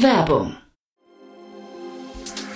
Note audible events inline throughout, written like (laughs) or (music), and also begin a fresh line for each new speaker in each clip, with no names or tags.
Werbung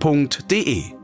f.de.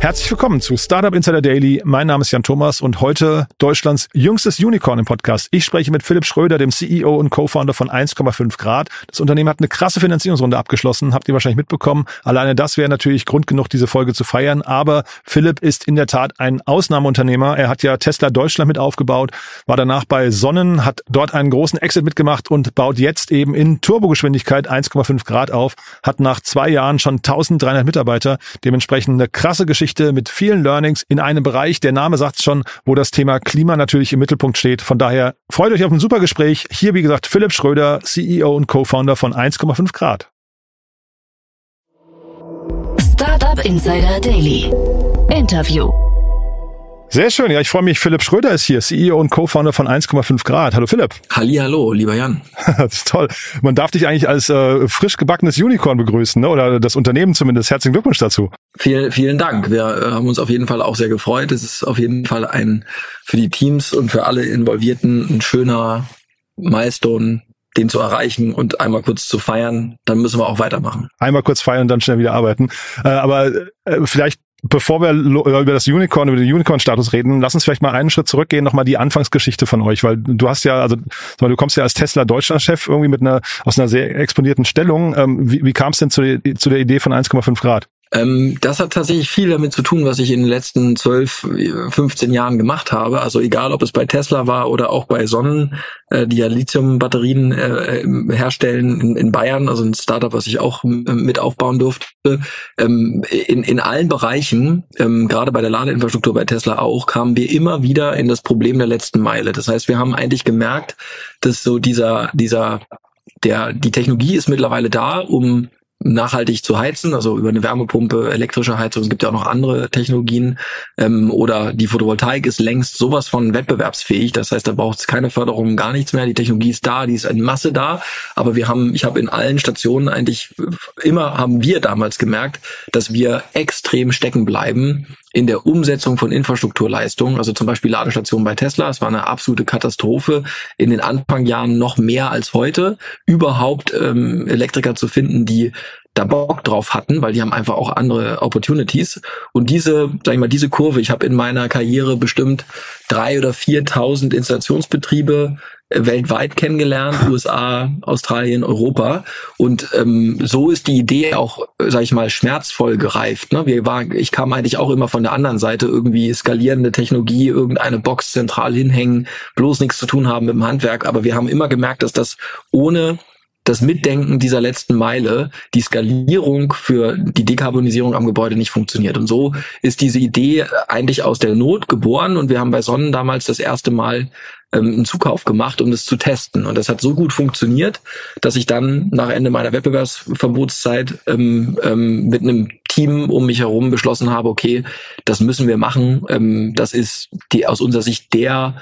Herzlich willkommen zu Startup Insider Daily. Mein Name ist Jan Thomas und heute Deutschlands jüngstes Unicorn im Podcast. Ich spreche mit Philipp Schröder, dem CEO und Co-Founder von 1,5 Grad. Das Unternehmen hat eine krasse Finanzierungsrunde abgeschlossen, habt ihr wahrscheinlich mitbekommen. Alleine das wäre natürlich Grund genug, diese Folge zu feiern. Aber Philipp ist in der Tat ein Ausnahmeunternehmer. Er hat ja Tesla Deutschland mit aufgebaut, war danach bei Sonnen, hat dort einen großen Exit mitgemacht und baut jetzt eben in Turbogeschwindigkeit 1,5 Grad auf, hat nach zwei Jahren schon 1300 Mitarbeiter. Dementsprechend eine krasse Geschichte Geschichte mit vielen Learnings in einem Bereich, der Name sagt schon, wo das Thema Klima natürlich im Mittelpunkt steht. Von daher freut euch auf ein super Gespräch. Hier, wie gesagt, Philipp Schröder, CEO und Co-Founder von 1,5 Grad.
Startup Insider Daily. Interview.
Sehr schön. Ja, ich freue mich. Philipp Schröder ist hier, CEO und Co-Founder von 1,5 Grad. Hallo Philipp.
Hallo, lieber Jan. (laughs)
das ist toll. Man darf dich eigentlich als äh, frisch gebackenes Unicorn begrüßen, ne? oder das Unternehmen zumindest. Herzlichen Glückwunsch dazu.
Vielen, vielen Dank. Wir äh, haben uns auf jeden Fall auch sehr gefreut. Es ist auf jeden Fall ein für die Teams und für alle Involvierten ein schöner Milestone, den zu erreichen und einmal kurz zu feiern, dann müssen wir auch weitermachen.
Einmal kurz feiern und dann schnell wieder arbeiten. Äh, aber äh, vielleicht bevor wir äh, über das Unicorn, über den Unicorn-Status reden, lass uns vielleicht mal einen Schritt zurückgehen, nochmal die Anfangsgeschichte von euch, weil du hast ja, also du kommst ja als Tesla Deutschland-Chef irgendwie mit einer, aus einer sehr exponierten Stellung. Ähm, wie, wie kam es denn zu, zu der Idee von 1,5 Grad?
Ähm, das hat tatsächlich viel damit zu tun, was ich in den letzten 12, 15 Jahren gemacht habe. Also egal, ob es bei Tesla war oder auch bei Sonnen, äh, die ja Lithium-Batterien äh, herstellen in, in, Bayern, also ein Startup, was ich auch mit aufbauen durfte. Ähm, in, in allen Bereichen, ähm, gerade bei der Ladeinfrastruktur bei Tesla auch, kamen wir immer wieder in das Problem der letzten Meile. Das heißt, wir haben eigentlich gemerkt, dass so dieser, dieser der, die Technologie ist mittlerweile da, um nachhaltig zu heizen, also über eine Wärmepumpe, elektrische Heizung, es gibt ja auch noch andere Technologien, ähm, oder die Photovoltaik ist längst sowas von wettbewerbsfähig, das heißt, da braucht es keine Förderung, gar nichts mehr, die Technologie ist da, die ist in Masse da, aber wir haben, ich habe in allen Stationen eigentlich, immer haben wir damals gemerkt, dass wir extrem stecken bleiben in der Umsetzung von Infrastrukturleistungen, also zum Beispiel Ladestationen bei Tesla, es war eine absolute Katastrophe, in den Anfangjahren noch mehr als heute, überhaupt ähm, Elektriker zu finden, die da Bock drauf hatten, weil die haben einfach auch andere Opportunities. Und diese, sag ich mal, diese Kurve, ich habe in meiner Karriere bestimmt drei oder viertausend Installationsbetriebe weltweit kennengelernt, USA, Australien, Europa. Und ähm, so ist die Idee auch, sag ich mal, schmerzvoll gereift. Ne? Wir war, ich kam eigentlich auch immer von der anderen Seite, irgendwie skalierende Technologie, irgendeine Box zentral hinhängen, bloß nichts zu tun haben mit dem Handwerk. Aber wir haben immer gemerkt, dass das ohne das Mitdenken dieser letzten Meile, die Skalierung für die Dekarbonisierung am Gebäude nicht funktioniert. Und so ist diese Idee eigentlich aus der Not geboren und wir haben bei Sonnen damals das erste Mal ähm, einen Zukauf gemacht, um das zu testen. Und das hat so gut funktioniert, dass ich dann nach Ende meiner Wettbewerbsverbotszeit ähm, ähm, mit einem Team um mich herum beschlossen habe, okay, das müssen wir machen. Ähm, das ist die aus unserer Sicht der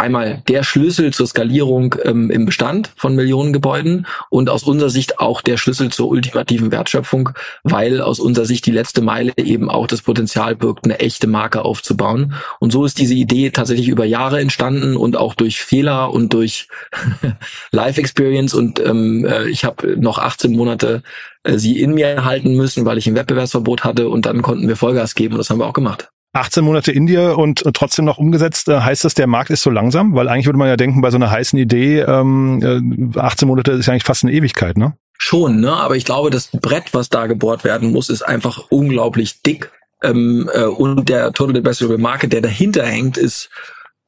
einmal der Schlüssel zur Skalierung ähm, im Bestand von Millionen Gebäuden und aus unserer Sicht auch der Schlüssel zur ultimativen Wertschöpfung, weil aus unserer Sicht die letzte Meile eben auch das Potenzial birgt, eine echte Marke aufzubauen. Und so ist diese Idee tatsächlich über Jahre entstanden und auch durch Fehler und durch (laughs) Life Experience. Und ähm, äh, ich habe noch 18 Monate äh, sie in mir halten müssen, weil ich ein Wettbewerbsverbot hatte und dann konnten wir Vollgas geben und das haben wir auch gemacht.
18 Monate in dir und äh, trotzdem noch umgesetzt, äh, heißt das, der Markt ist so langsam? Weil eigentlich würde man ja denken, bei so einer heißen Idee, ähm, 18 äh, Monate ist ja eigentlich fast eine Ewigkeit, ne?
Schon, ne? Aber ich glaube, das Brett, was da gebohrt werden muss, ist einfach unglaublich dick. Ähm, äh, und der Total Addressable Market, der dahinter hängt, ist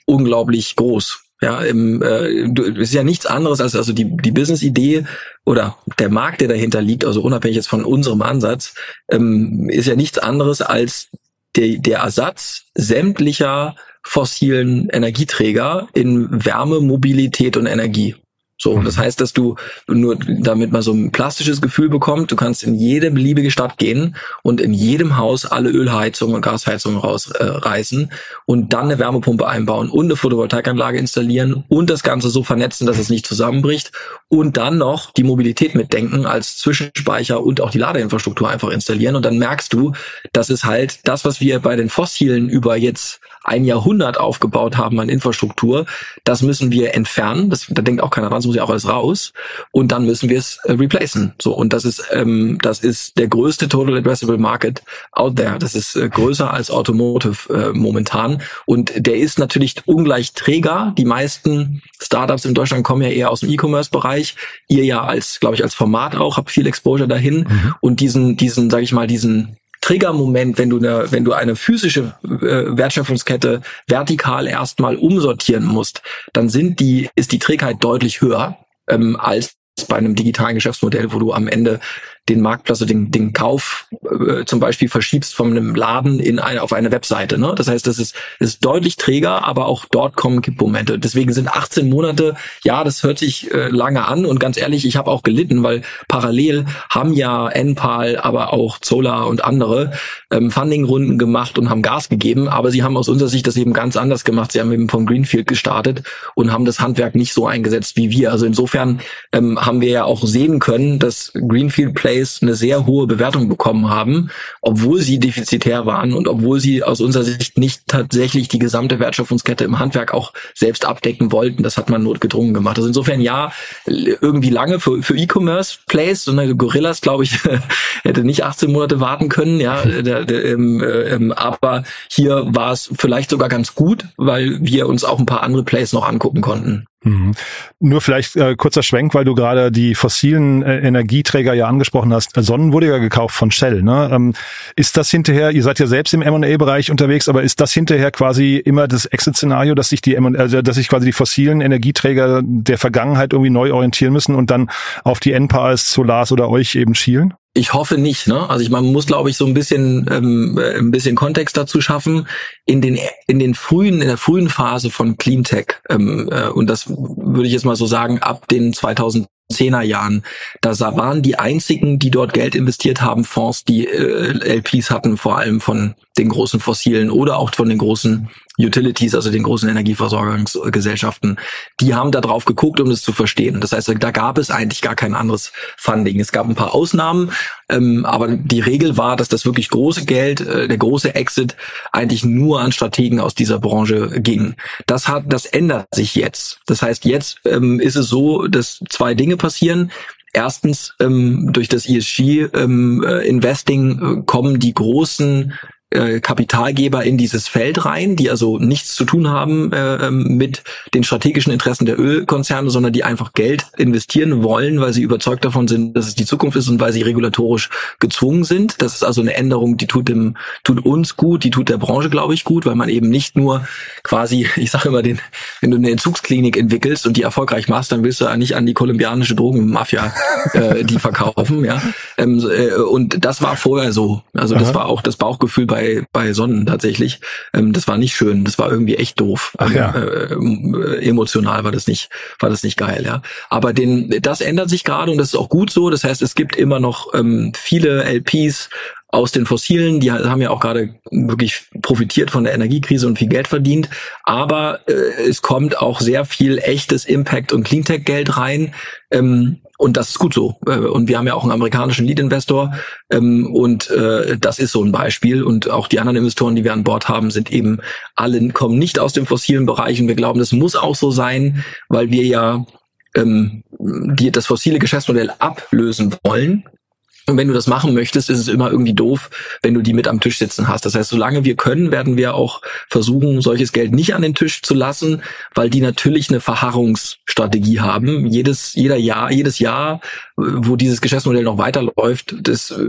unglaublich groß. Ja, im, äh, du, ist ja nichts anderes als also die die Business-Idee oder der Markt, der dahinter liegt, also unabhängig jetzt von unserem Ansatz, ähm, ist ja nichts anderes als der, der Ersatz sämtlicher fossilen Energieträger in Wärme, Mobilität und Energie. So, das heißt, dass du nur damit mal so ein plastisches Gefühl bekommst, du kannst in jede beliebige Stadt gehen und in jedem Haus alle Ölheizungen und Gasheizungen rausreißen äh, und dann eine Wärmepumpe einbauen und eine Photovoltaikanlage installieren und das Ganze so vernetzen, dass es nicht zusammenbricht und dann noch die Mobilität mitdenken als Zwischenspeicher und auch die Ladeinfrastruktur einfach installieren. Und dann merkst du, das ist halt das, was wir bei den fossilen über jetzt ein Jahrhundert aufgebaut haben an Infrastruktur, das müssen wir entfernen. Das, da denkt auch keiner dran, das muss ja auch alles raus. Und dann müssen wir es äh, replacen. So und das ist ähm, das ist der größte Total Addressable Market out there. Das ist äh, größer als Automotive äh, momentan und der ist natürlich ungleich träger. Die meisten Startups in Deutschland kommen ja eher aus dem E-Commerce-Bereich. Ihr ja als, glaube ich, als Format auch habt viel Exposure dahin mhm. und diesen diesen, sage ich mal, diesen Triggermoment, wenn du eine, wenn du eine physische äh, Wertschöpfungskette vertikal erstmal umsortieren musst, dann sind die, ist die Trägheit deutlich höher ähm, als bei einem digitalen Geschäftsmodell, wo du am Ende den Marktplatz, also den, den Kauf äh, zum Beispiel verschiebst von einem Laden in eine, auf eine Webseite. Ne? Das heißt, das ist, ist deutlich träger, aber auch dort kommen Kippmomente. Deswegen sind 18 Monate, ja, das hört sich äh, lange an und ganz ehrlich, ich habe auch gelitten, weil parallel haben ja NPAL, aber auch Zola und andere ähm, Fundingrunden gemacht und haben Gas gegeben, aber sie haben aus unserer Sicht das eben ganz anders gemacht. Sie haben eben vom Greenfield gestartet und haben das Handwerk nicht so eingesetzt wie wir. Also insofern ähm, haben wir ja auch sehen können, dass Greenfield Play Plays eine sehr hohe Bewertung bekommen haben, obwohl sie defizitär waren und obwohl sie aus unserer Sicht nicht tatsächlich die gesamte Wertschöpfungskette im Handwerk auch selbst abdecken wollten. Das hat man notgedrungen gemacht. Also insofern ja, irgendwie lange für, für E-Commerce Plays, so eine Gorillas, glaube ich, (laughs) hätte nicht 18 Monate warten können, ja, (laughs) ähm, ähm, aber hier war es vielleicht sogar ganz gut, weil wir uns auch ein paar andere Plays noch angucken konnten.
Mhm. Nur vielleicht äh, kurzer Schwenk, weil du gerade die fossilen äh, Energieträger ja angesprochen hast. Sonnen wurde ja gekauft von Shell. Ne? Ähm, ist das hinterher, ihr seid ja selbst im M&A-Bereich unterwegs, aber ist das hinterher quasi immer das Exit-Szenario, dass sich die also dass sich quasi die fossilen Energieträger der Vergangenheit irgendwie neu orientieren müssen und dann auf die NPAs, Solars oder euch eben schielen?
Ich hoffe nicht. Ne? Also ich man muss, glaube ich, so ein bisschen ähm, ein bisschen Kontext dazu schaffen in den in den frühen in der frühen Phase von Cleantech ähm, äh, und das würde ich jetzt mal so sagen ab den 2000 er Jahren. Da waren die einzigen, die dort Geld investiert haben, Fonds, die äh, LPs hatten, vor allem von den großen fossilen oder auch von den großen Utilities, also den großen Energieversorgungsgesellschaften, die haben da drauf geguckt, um es zu verstehen. Das heißt, da gab es eigentlich gar kein anderes Funding. Es gab ein paar Ausnahmen, ähm, aber die Regel war, dass das wirklich große Geld, äh, der große Exit eigentlich nur an Strategen aus dieser Branche ging. Das hat, das ändert sich jetzt. Das heißt, jetzt ähm, ist es so, dass zwei Dinge passieren. Erstens, ähm, durch das ESG-Investing ähm, äh, kommen die großen äh, Kapitalgeber in dieses Feld rein, die also nichts zu tun haben äh, ähm, mit den strategischen Interessen der Ölkonzerne, sondern die einfach Geld investieren wollen, weil sie überzeugt davon sind, dass es die Zukunft ist und weil sie regulatorisch gezwungen sind. Das ist also eine Änderung, die tut dem, tut uns gut, die tut der Branche, glaube ich, gut, weil man eben nicht nur quasi, ich sage immer, den, wenn du eine Entzugsklinik entwickelst und die erfolgreich machst, dann willst du ja nicht an die kolumbianische Drogenmafia äh, die verkaufen, ja. Ähm, äh, und das war vorher so. Also das Aha. war auch das Bauchgefühl bei bei, bei Sonnen tatsächlich. Ähm, das war nicht schön, das war irgendwie echt doof.
Ach ja.
Äh, äh, emotional war das nicht, war das nicht geil, ja. Aber den, das ändert sich gerade und das ist auch gut so. Das heißt, es gibt immer noch ähm, viele LPs, aus den Fossilen, die haben ja auch gerade wirklich profitiert von der Energiekrise und viel Geld verdient. Aber äh, es kommt auch sehr viel echtes Impact- und Cleantech-Geld rein. Ähm, und das ist gut so. Äh, und wir haben ja auch einen amerikanischen Lead-Investor. Ähm, und äh, das ist so ein Beispiel. Und auch die anderen Investoren, die wir an Bord haben, sind eben alle, kommen nicht aus dem fossilen Bereich. Und wir glauben, das muss auch so sein, weil wir ja ähm, die, das fossile Geschäftsmodell ablösen wollen und wenn du das machen möchtest, ist es immer irgendwie doof, wenn du die mit am Tisch sitzen hast. Das heißt, solange wir können, werden wir auch versuchen, solches Geld nicht an den Tisch zu lassen, weil die natürlich eine Verharrungsstrategie haben. Jedes, jeder Jahr, jedes Jahr wo dieses Geschäftsmodell noch weiterläuft, das äh,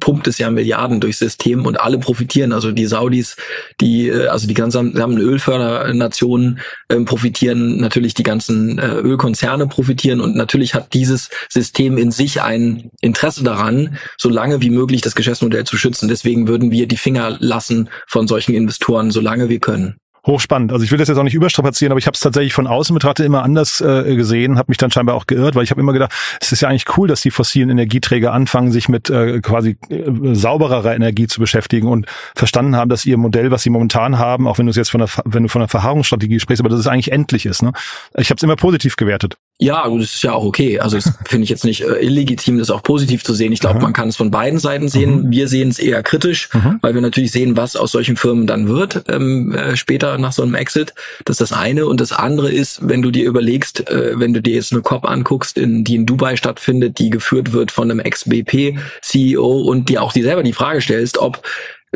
pumpt es ja Milliarden durchs System und alle profitieren. Also die Saudis, die, äh, also die ganzen Ölfördernationen äh, profitieren, natürlich die ganzen äh, Ölkonzerne profitieren und natürlich hat dieses System in sich ein Interesse daran, so lange wie möglich das Geschäftsmodell zu schützen. Deswegen würden wir die Finger lassen von solchen Investoren, solange wir können
hochspannend. Also ich will das jetzt auch nicht überstrapazieren, aber ich habe es tatsächlich von außen betrachtet immer anders äh, gesehen, habe mich dann scheinbar auch geirrt, weil ich habe immer gedacht, es ist ja eigentlich cool, dass die fossilen Energieträger anfangen, sich mit äh, quasi äh, saubererer Energie zu beschäftigen und verstanden haben, dass ihr Modell, was sie momentan haben, auch wenn du es jetzt von der, wenn du von der Verharrungsstrategie sprichst, aber dass es eigentlich endlich ist. Ne? Ich habe es immer positiv gewertet.
Ja, das ist ja auch okay. Also das (laughs) finde ich jetzt nicht äh, illegitim, das auch positiv zu sehen. Ich glaube, man kann es von beiden Seiten sehen. Mhm. Wir sehen es eher kritisch, mhm. weil wir natürlich sehen, was aus solchen Firmen dann wird ähm, äh, später nach so einem Exit. Das ist das eine. Und das andere ist, wenn du dir überlegst, äh, wenn du dir jetzt eine COP anguckst, in, die in Dubai stattfindet, die geführt wird von einem Ex-BP-CEO und dir auch dir selber die Frage stellst, ob,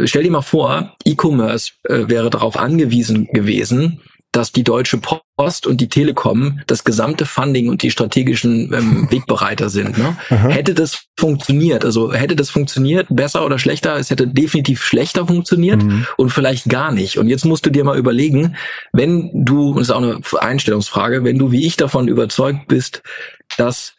stell dir mal vor, E-Commerce äh, wäre darauf angewiesen gewesen, dass die Deutsche Post und die Telekom das gesamte Funding und die strategischen ähm, (laughs) Wegbereiter sind. Ne? Hätte das funktioniert, also hätte das funktioniert, besser oder schlechter, es hätte definitiv schlechter funktioniert mhm. und vielleicht gar nicht. Und jetzt musst du dir mal überlegen, wenn du, und das ist auch eine Einstellungsfrage, wenn du wie ich davon überzeugt bist, dass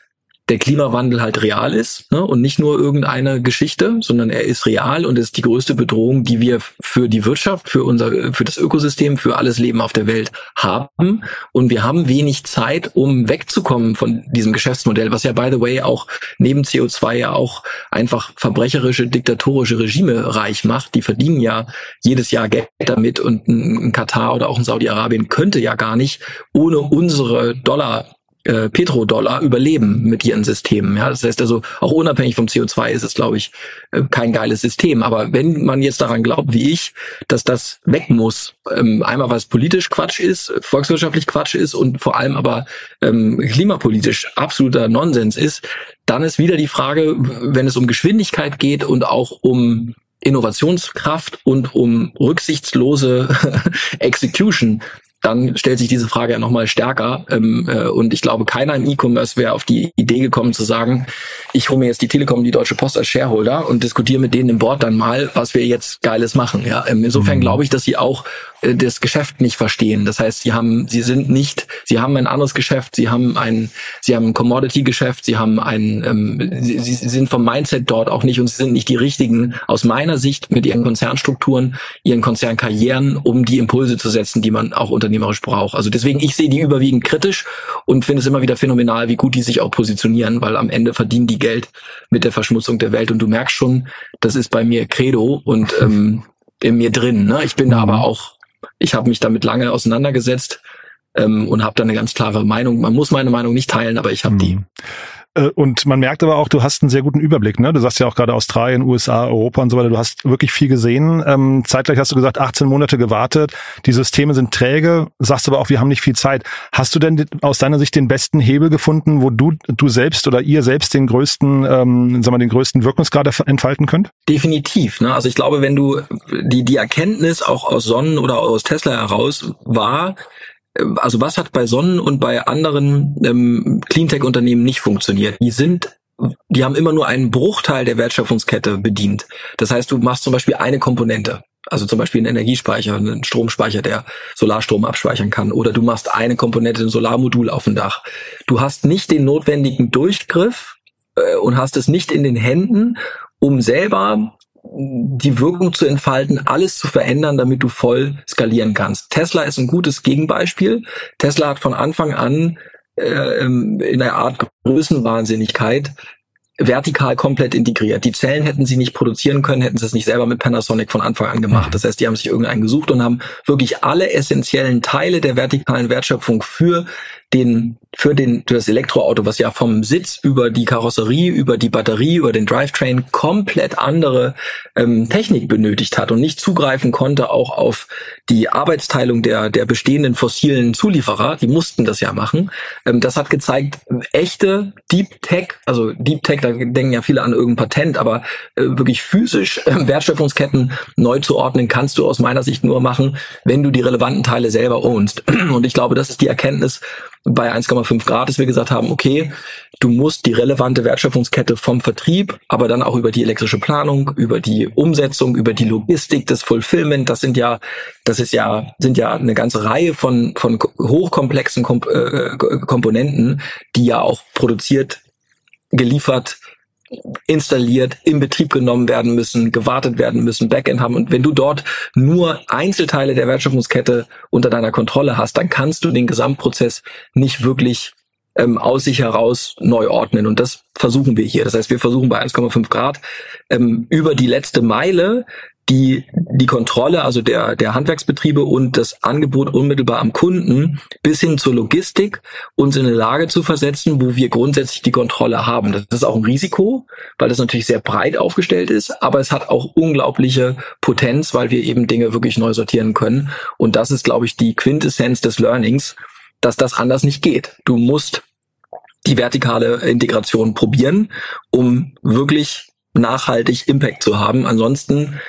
der Klimawandel halt real ist ne? und nicht nur irgendeine Geschichte, sondern er ist real und ist die größte Bedrohung, die wir für die Wirtschaft, für unser, für das Ökosystem, für alles Leben auf der Welt haben. Und wir haben wenig Zeit, um wegzukommen von diesem Geschäftsmodell, was ja by the way auch neben CO2 ja auch einfach verbrecherische, diktatorische Regime reich macht. Die verdienen ja jedes Jahr Geld damit und ein Katar oder auch ein Saudi-Arabien könnte ja gar nicht ohne unsere Dollar äh, Petrodollar überleben mit ihren Systemen. Ja, das heißt also, auch unabhängig vom CO2 ist es, glaube ich, äh, kein geiles System. Aber wenn man jetzt daran glaubt, wie ich, dass das weg muss, ähm, einmal weil es politisch Quatsch ist, volkswirtschaftlich Quatsch ist und vor allem aber ähm, klimapolitisch absoluter Nonsens ist, dann ist wieder die Frage, wenn es um Geschwindigkeit geht und auch um Innovationskraft und um rücksichtslose (laughs) Execution, dann stellt sich diese Frage ja nochmal stärker. Ähm, äh, und ich glaube, keiner im E-Commerce wäre auf die Idee gekommen zu sagen, ich hole mir jetzt die Telekom, die Deutsche Post als Shareholder und diskutiere mit denen im Board dann mal, was wir jetzt Geiles machen. Ja, ähm, insofern mhm. glaube ich, dass sie auch äh, das Geschäft nicht verstehen. Das heißt, sie haben, sie sind nicht, sie haben ein anderes Geschäft, sie haben ein, sie haben ein Commodity-Geschäft, sie haben ein, ähm, sie, sie sind vom Mindset dort auch nicht und sie sind nicht die richtigen aus meiner Sicht mit ihren Konzernstrukturen, ihren Konzernkarrieren, um die Impulse zu setzen, die man auch unternehmerisch braucht. Also deswegen, ich sehe die überwiegend kritisch und finde es immer wieder phänomenal, wie gut die sich auch positionieren, weil am Ende verdienen die Geld mit der Verschmutzung der Welt und du merkst schon, das ist bei mir Credo und (laughs) ähm, in mir drin. Ne? Ich bin da aber mhm. auch ich habe mich damit lange auseinandergesetzt ähm, und habe da eine ganz klare Meinung. Man muss meine Meinung nicht teilen, aber ich habe mhm. die.
Äh, und man merkt aber auch, du hast einen sehr guten Überblick. Ne? Du sagst ja auch gerade Australien, USA, Europa und so weiter. Du hast wirklich viel gesehen. Ähm, zeitgleich hast du gesagt, 18 Monate gewartet. Die Systeme sind träge. Sagst aber auch, wir haben nicht viel Zeit. Hast du denn aus deiner Sicht den besten Hebel gefunden, wo du du selbst oder ihr selbst den größten, ähm, sag mal, den größten Wirkungsgrad entfalten könnt?
Definitiv. Ne? Also ich glaube, wenn du die die Erkenntnis auch aus Sonnen oder aus Tesla heraus war, also was hat bei Sonnen und bei anderen ähm, Cleantech-Unternehmen nicht funktioniert? Die sind die haben immer nur einen Bruchteil der Wertschöpfungskette bedient. Das heißt, du machst zum Beispiel eine Komponente. Also zum Beispiel einen Energiespeicher, einen Stromspeicher, der Solarstrom abspeichern kann. Oder du machst eine Komponente, ein Solarmodul auf dem Dach. Du hast nicht den notwendigen Durchgriff äh, und hast es nicht in den Händen, um selber die Wirkung zu entfalten, alles zu verändern, damit du voll skalieren kannst. Tesla ist ein gutes Gegenbeispiel. Tesla hat von Anfang an äh, in einer Art Größenwahnsinnigkeit vertikal komplett integriert. Die Zellen hätten sie nicht produzieren können, hätten sie es nicht selber mit Panasonic von Anfang an gemacht. Das heißt, die haben sich irgendeinen gesucht und haben wirklich alle essentiellen Teile der vertikalen Wertschöpfung für den für den für das Elektroauto, was ja vom Sitz über die Karosserie, über die Batterie, über den Drivetrain komplett andere ähm, Technik benötigt hat und nicht zugreifen konnte auch auf die Arbeitsteilung der der bestehenden fossilen Zulieferer. Die mussten das ja machen. Ähm, das hat gezeigt, echte Deep Tech, also Deep Tech, da denken ja viele an irgendein Patent, aber äh, wirklich physisch äh, Wertschöpfungsketten neu zu ordnen, kannst du aus meiner Sicht nur machen, wenn du die relevanten Teile selber ownst. Und ich glaube, das ist die Erkenntnis, bei 1,5 Grad, dass wir gesagt haben, okay, du musst die relevante Wertschöpfungskette vom Vertrieb, aber dann auch über die elektrische Planung, über die Umsetzung, über die Logistik, das Fulfillment, das sind ja, das ist ja, sind ja eine ganze Reihe von, von hochkomplexen Komp äh, Komponenten, die ja auch produziert, geliefert, installiert, in Betrieb genommen werden müssen, gewartet werden müssen, Backend haben. Und wenn du dort nur Einzelteile der Wertschöpfungskette unter deiner Kontrolle hast, dann kannst du den Gesamtprozess nicht wirklich ähm, aus sich heraus neu ordnen. Und das versuchen wir hier. Das heißt, wir versuchen bei 1,5 Grad ähm, über die letzte Meile die die Kontrolle, also der, der Handwerksbetriebe und das Angebot unmittelbar am Kunden bis hin zur Logistik uns in eine Lage zu versetzen, wo wir grundsätzlich die Kontrolle haben. Das ist auch ein Risiko, weil das natürlich sehr breit aufgestellt ist, aber es hat auch unglaubliche Potenz, weil wir eben Dinge wirklich neu sortieren können. Und das ist, glaube ich, die Quintessenz des Learnings, dass das anders nicht geht. Du musst die vertikale Integration probieren, um wirklich nachhaltig Impact zu haben. Ansonsten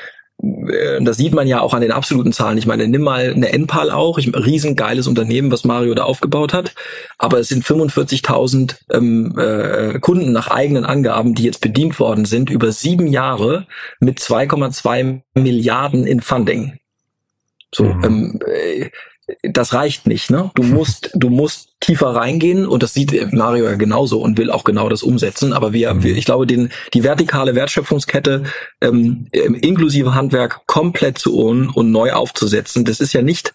das sieht man ja auch an den absoluten Zahlen. Ich meine, nimm mal eine Enpal auch, ich, riesengeiles Unternehmen, was Mario da aufgebaut hat, aber es sind 45.000 ähm, äh, Kunden nach eigenen Angaben, die jetzt bedient worden sind über sieben Jahre mit 2,2 Milliarden in Funding. So, mhm. ähm, äh, das reicht nicht, ne? Du (laughs) musst, du musst tiefer reingehen und das sieht Mario ja genauso und will auch genau das umsetzen. Aber wir, wir ich glaube, den, die vertikale Wertschöpfungskette ähm, inklusive Handwerk komplett zu ohnen und neu aufzusetzen, das ist ja nicht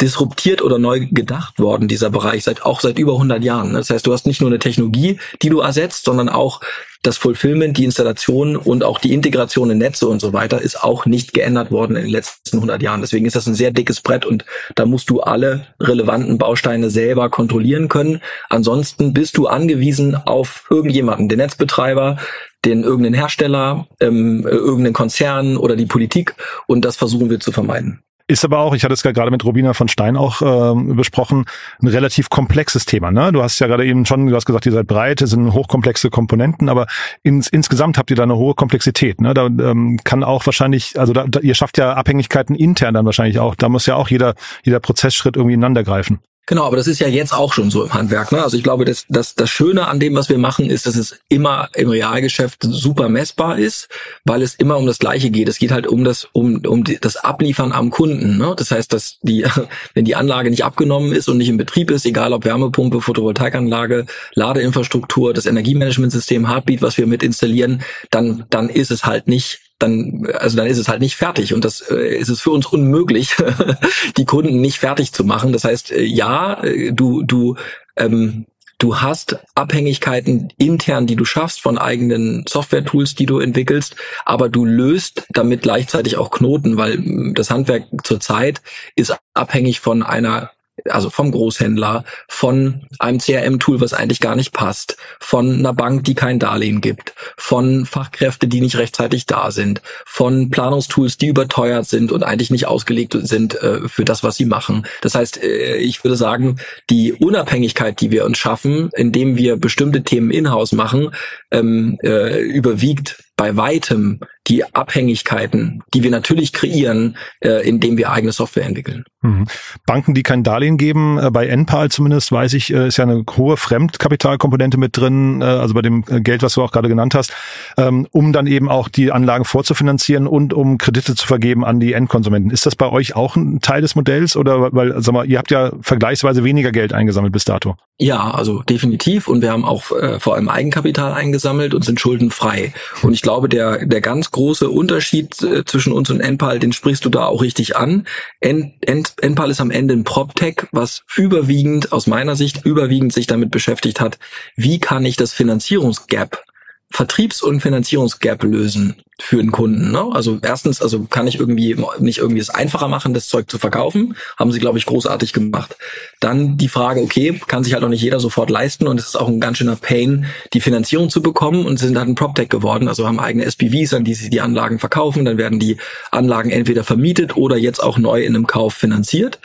disruptiert oder neu gedacht worden, dieser Bereich, seit auch seit über 100 Jahren. Ne? Das heißt, du hast nicht nur eine Technologie, die du ersetzt, sondern auch das Fulfillment, die Installation und auch die Integration in Netze und so weiter ist auch nicht geändert worden in den letzten 100 Jahren. Deswegen ist das ein sehr dickes Brett und da musst du alle relevanten Bausteine selber kontrollieren können. Ansonsten bist du angewiesen auf irgendjemanden, den Netzbetreiber, den irgendeinen Hersteller, ähm, irgendeinen Konzern oder die Politik und das versuchen wir zu vermeiden.
Ist aber auch, ich hatte es ja gerade mit Robina von Stein auch äh, besprochen, ein relativ komplexes Thema. Ne? Du hast ja gerade eben schon, du hast gesagt, ihr seid breit, es sind hochkomplexe Komponenten, aber ins, insgesamt habt ihr da eine hohe Komplexität. Ne? Da ähm, kann auch wahrscheinlich, also da, da, ihr schafft ja Abhängigkeiten intern dann wahrscheinlich auch. Da muss ja auch jeder, jeder Prozessschritt irgendwie ineinander greifen.
Genau, aber das ist ja jetzt auch schon so im Handwerk. Ne? Also ich glaube, das, das, das Schöne an dem, was wir machen, ist, dass es immer im Realgeschäft super messbar ist, weil es immer um das Gleiche geht. Es geht halt um das, um, um das Abliefern am Kunden. Ne? Das heißt, dass die, (laughs) wenn die Anlage nicht abgenommen ist und nicht in Betrieb ist, egal ob Wärmepumpe, Photovoltaikanlage, Ladeinfrastruktur, das Energiemanagementsystem Heartbeat, was wir mit installieren, dann, dann ist es halt nicht dann, also dann ist es halt nicht fertig und das äh, ist es für uns unmöglich, (laughs) die Kunden nicht fertig zu machen. Das heißt, äh, ja, äh, du, du, ähm, du hast Abhängigkeiten intern, die du schaffst von eigenen Software-Tools, die du entwickelst, aber du löst damit gleichzeitig auch Knoten, weil das Handwerk zurzeit ist abhängig von einer also vom Großhändler, von einem CRM-Tool, was eigentlich gar nicht passt, von einer Bank, die kein Darlehen gibt, von Fachkräfte, die nicht rechtzeitig da sind, von Planungstools, die überteuert sind und eigentlich nicht ausgelegt sind äh, für das, was sie machen. Das heißt, äh, ich würde sagen, die Unabhängigkeit, die wir uns schaffen, indem wir bestimmte Themen in-house machen, ähm, äh, überwiegt bei weitem die Abhängigkeiten, die wir natürlich kreieren, äh, indem wir eigene Software entwickeln.
Mhm. Banken, die kein Darlehen geben, äh, bei NPAL zumindest weiß ich, äh, ist ja eine hohe Fremdkapitalkomponente mit drin, äh, also bei dem äh, Geld, was du auch gerade genannt hast, ähm, um dann eben auch die Anlagen vorzufinanzieren und um Kredite zu vergeben an die Endkonsumenten. Ist das bei euch auch ein Teil des Modells oder weil, sag mal, ihr habt ja vergleichsweise weniger Geld eingesammelt bis dato?
Ja, also definitiv und wir haben auch äh, vor allem Eigenkapital eingesammelt und sind schuldenfrei. Und ich glaube, der, der ganz große Unterschied äh, zwischen uns und Enpal, den sprichst du da auch richtig an. En, Enpal ist am Ende ein PropTech, was überwiegend, aus meiner Sicht, überwiegend sich damit beschäftigt hat, wie kann ich das Finanzierungsgap Vertriebs- und Finanzierungsgap lösen für den Kunden. Ne? Also erstens, also kann ich irgendwie nicht irgendwie es einfacher machen, das Zeug zu verkaufen. Haben sie, glaube ich, großartig gemacht. Dann die Frage, okay, kann sich halt auch nicht jeder sofort leisten und es ist auch ein ganz schöner Pain, die Finanzierung zu bekommen und sind halt ein PropTech geworden, also haben eigene SPVs, an die sie die Anlagen verkaufen. Dann werden die Anlagen entweder vermietet oder jetzt auch neu in einem Kauf finanziert.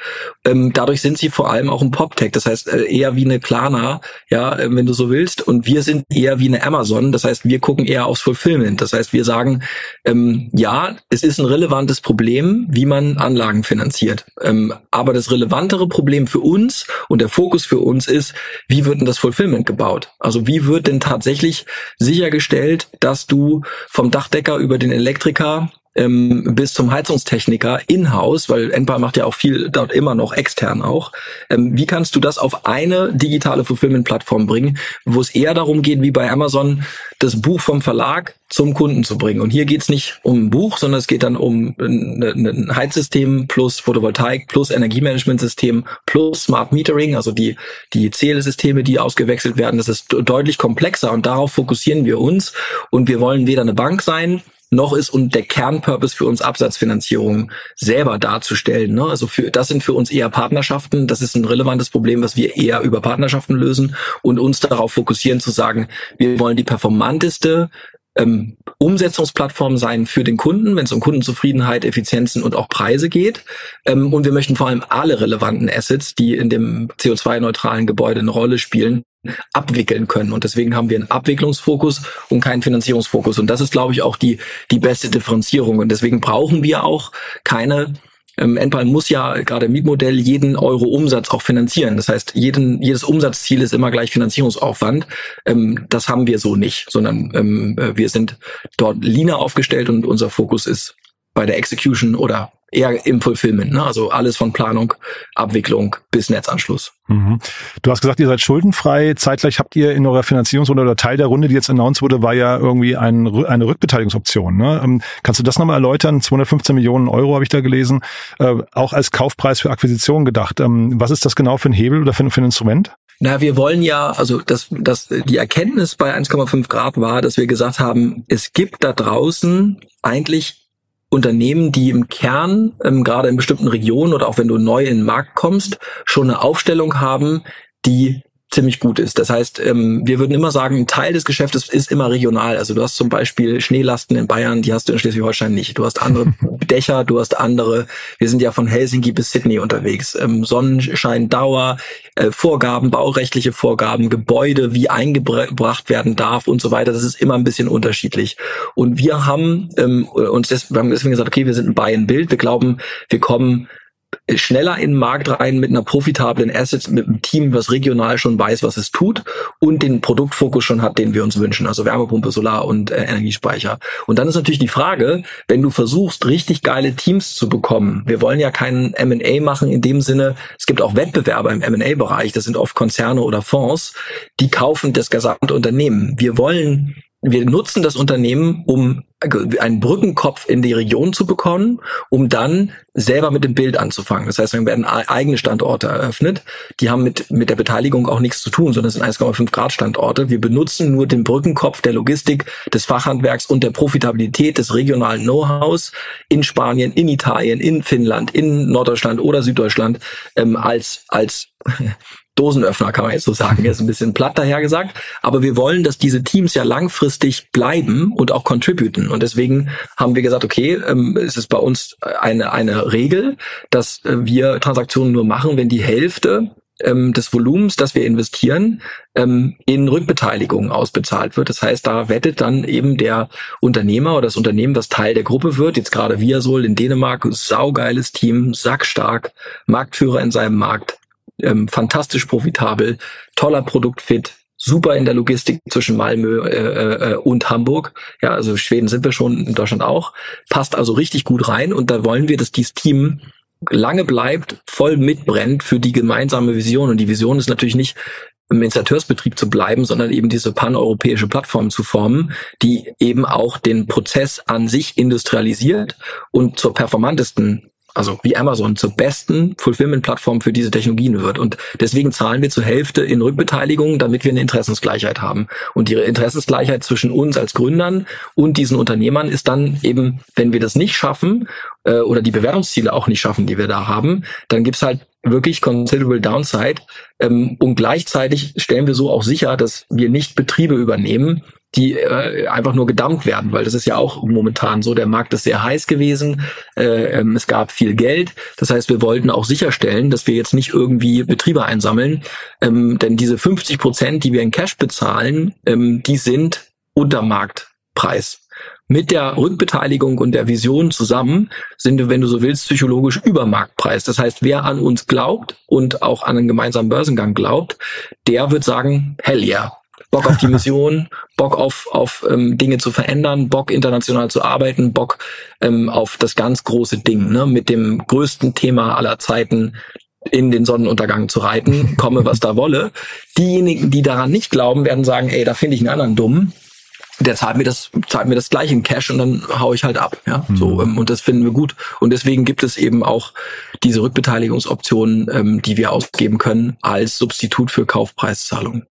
Ähm, dadurch sind sie vor allem auch ein PropTech, das heißt äh, eher wie eine Klarna, ja, äh, wenn du so willst. Und wir sind eher wie eine Amazon, das heißt, wir gucken eher aufs Fulfillment. Das heißt, wir sagen, ähm, ja, es ist ein relevantes Problem, wie man Anlagen finanziert. Ähm, aber das relevantere Problem für uns und der Fokus für uns ist, wie wird denn das Fulfillment gebaut? Also wie wird denn tatsächlich sichergestellt, dass du vom Dachdecker über den Elektriker ähm, bis zum Heizungstechniker in-house, weil Enpal macht ja auch viel dort immer noch extern auch. Ähm, wie kannst du das auf eine digitale Fulfillment-Plattform bringen, wo es eher darum geht, wie bei Amazon, das Buch vom Verlag zum Kunden zu bringen? Und hier geht es nicht um ein Buch, sondern es geht dann um ein Heizsystem plus Photovoltaik plus Energiemanagementsystem plus Smart Metering, also die, die Zählsysteme, die ausgewechselt werden. Das ist deutlich komplexer und darauf fokussieren wir uns. Und wir wollen weder eine Bank sein, noch ist und der Kernpurpose für uns Absatzfinanzierung selber darzustellen. Ne? Also für, das sind für uns eher Partnerschaften. Das ist ein relevantes Problem, was wir eher über Partnerschaften lösen und uns darauf fokussieren zu sagen, wir wollen die performanteste ähm, Umsetzungsplattform sein für den Kunden, wenn es um Kundenzufriedenheit, Effizienzen und auch Preise geht. Ähm, und wir möchten vor allem alle relevanten Assets, die in dem CO2-neutralen Gebäude eine Rolle spielen, abwickeln können. Und deswegen haben wir einen Abwicklungsfokus und keinen Finanzierungsfokus. Und das ist, glaube ich, auch die, die beste Differenzierung. Und deswegen brauchen wir auch keine ähm, Enpal muss ja gerade im Mietmodell jeden Euro Umsatz auch finanzieren. Das heißt, jeden, jedes Umsatzziel ist immer gleich Finanzierungsaufwand. Ähm, das haben wir so nicht, sondern ähm, äh, wir sind dort leaner aufgestellt und unser Fokus ist bei der Execution oder eher im Fulfillment, ne? also alles von Planung, Abwicklung bis Netzanschluss.
Mhm. Du hast gesagt, ihr seid schuldenfrei. Zeitgleich habt ihr in eurer Finanzierungsrunde oder Teil der Runde, die jetzt announced wurde, war ja irgendwie ein, eine Rückbeteiligungsoption. Ne? Ähm, kannst du das nochmal erläutern? 215 Millionen Euro habe ich da gelesen, äh, auch als Kaufpreis für Akquisition gedacht. Ähm, was ist das genau für ein Hebel oder für, für ein Instrument?
Na, wir wollen ja, also das, das, die Erkenntnis bei 1,5 Grad war, dass wir gesagt haben, es gibt da draußen eigentlich Unternehmen, die im Kern, ähm, gerade in bestimmten Regionen oder auch wenn du neu in den Markt kommst, schon eine Aufstellung haben, die ziemlich gut ist. Das heißt, ähm, wir würden immer sagen, ein Teil des Geschäftes ist immer regional. Also du hast zum Beispiel Schneelasten in Bayern, die hast du in Schleswig-Holstein nicht. Du hast andere (laughs) Dächer, du hast andere. Wir sind ja von Helsinki bis Sydney unterwegs. Ähm, Sonnenschein, Dauer, äh, Vorgaben, baurechtliche Vorgaben, Gebäude, wie eingebracht werden darf und so weiter. Das ist immer ein bisschen unterschiedlich. Und wir haben ähm, uns deswegen gesagt, okay, wir sind ein Buy-and-Build. Wir glauben, wir kommen schneller in den Markt rein mit einer profitablen Asset, mit einem Team, was regional schon weiß, was es tut und den Produktfokus schon hat, den wir uns wünschen, also Wärmepumpe, Solar und äh, Energiespeicher. Und dann ist natürlich die Frage, wenn du versuchst, richtig geile Teams zu bekommen, wir wollen ja keinen M&A machen in dem Sinne, es gibt auch Wettbewerber im M&A-Bereich, das sind oft Konzerne oder Fonds, die kaufen das gesamte Unternehmen. Wir wollen wir nutzen das Unternehmen, um einen Brückenkopf in die Region zu bekommen, um dann selber mit dem Bild anzufangen. Das heißt, wir werden eigene Standorte eröffnet. Die haben mit, mit der Beteiligung auch nichts zu tun, sondern es sind 1,5 Grad Standorte. Wir benutzen nur den Brückenkopf der Logistik, des Fachhandwerks und der Profitabilität des regionalen Know-hows in Spanien, in Italien, in Finnland, in Norddeutschland oder Süddeutschland ähm, als, als Dosenöffner, kann man jetzt so sagen. Jetzt ein bisschen platt daher gesagt. Aber wir wollen, dass diese Teams ja langfristig bleiben und auch contributen. Und deswegen haben wir gesagt, okay, ähm, es ist bei uns eine, eine Regel, dass äh, wir Transaktionen nur machen, wenn die Hälfte ähm, des Volumens, das wir investieren, ähm, in Rückbeteiligung ausbezahlt wird. Das heißt, da wettet dann eben der Unternehmer oder das Unternehmen, das Teil der Gruppe wird, jetzt gerade Viasol in Dänemark, saugeiles Team, sackstark, Marktführer in seinem Markt, ähm, fantastisch profitabel, toller Produktfit, super in der Logistik zwischen Malmö äh, äh, und Hamburg. Ja, also Schweden sind wir schon, in Deutschland auch. Passt also richtig gut rein und da wollen wir, dass dieses Team lange bleibt, voll mitbrennt für die gemeinsame Vision. Und die Vision ist natürlich nicht, im Installateursbetrieb zu bleiben, sondern eben diese paneuropäische Plattform zu formen, die eben auch den Prozess an sich industrialisiert und zur performantesten also wie Amazon zur besten Fulfillment-Plattform für diese Technologien wird. Und deswegen zahlen wir zur Hälfte in Rückbeteiligung, damit wir eine Interessensgleichheit haben. Und die Interessensgleichheit zwischen uns als Gründern und diesen Unternehmern ist dann eben, wenn wir das nicht schaffen äh, oder die Bewertungsziele auch nicht schaffen, die wir da haben, dann gibt's halt wirklich considerable downside. Ähm, und gleichzeitig stellen wir so auch sicher, dass wir nicht Betriebe übernehmen, die äh, einfach nur gedammt werden, weil das ist ja auch momentan so. Der Markt ist sehr heiß gewesen, äh, ähm, es gab viel Geld. Das heißt, wir wollten auch sicherstellen, dass wir jetzt nicht irgendwie Betriebe einsammeln, ähm, denn diese 50 Prozent, die wir in Cash bezahlen, ähm, die sind unter Marktpreis. mit der Rückbeteiligung und der Vision zusammen sind wir, wenn du so willst, psychologisch über Marktpreis. Das heißt, wer an uns glaubt und auch an einen gemeinsamen Börsengang glaubt, der wird sagen, hell yeah. Bock auf die Mission, Bock auf, auf ähm, Dinge zu verändern, Bock international zu arbeiten, Bock ähm, auf das ganz große Ding, ne, mit dem größten Thema aller Zeiten, in den Sonnenuntergang zu reiten, komme was da wolle. Diejenigen, die daran nicht glauben, werden sagen, ey, da finde ich einen anderen dumm. Der zahlt mir das, zahlt mir das gleich in Cash und dann hau ich halt ab, ja. Mhm. So, ähm, und das finden wir gut. Und deswegen gibt es eben auch diese Rückbeteiligungsoptionen, ähm, die wir ausgeben können als Substitut für Kaufpreiszahlungen.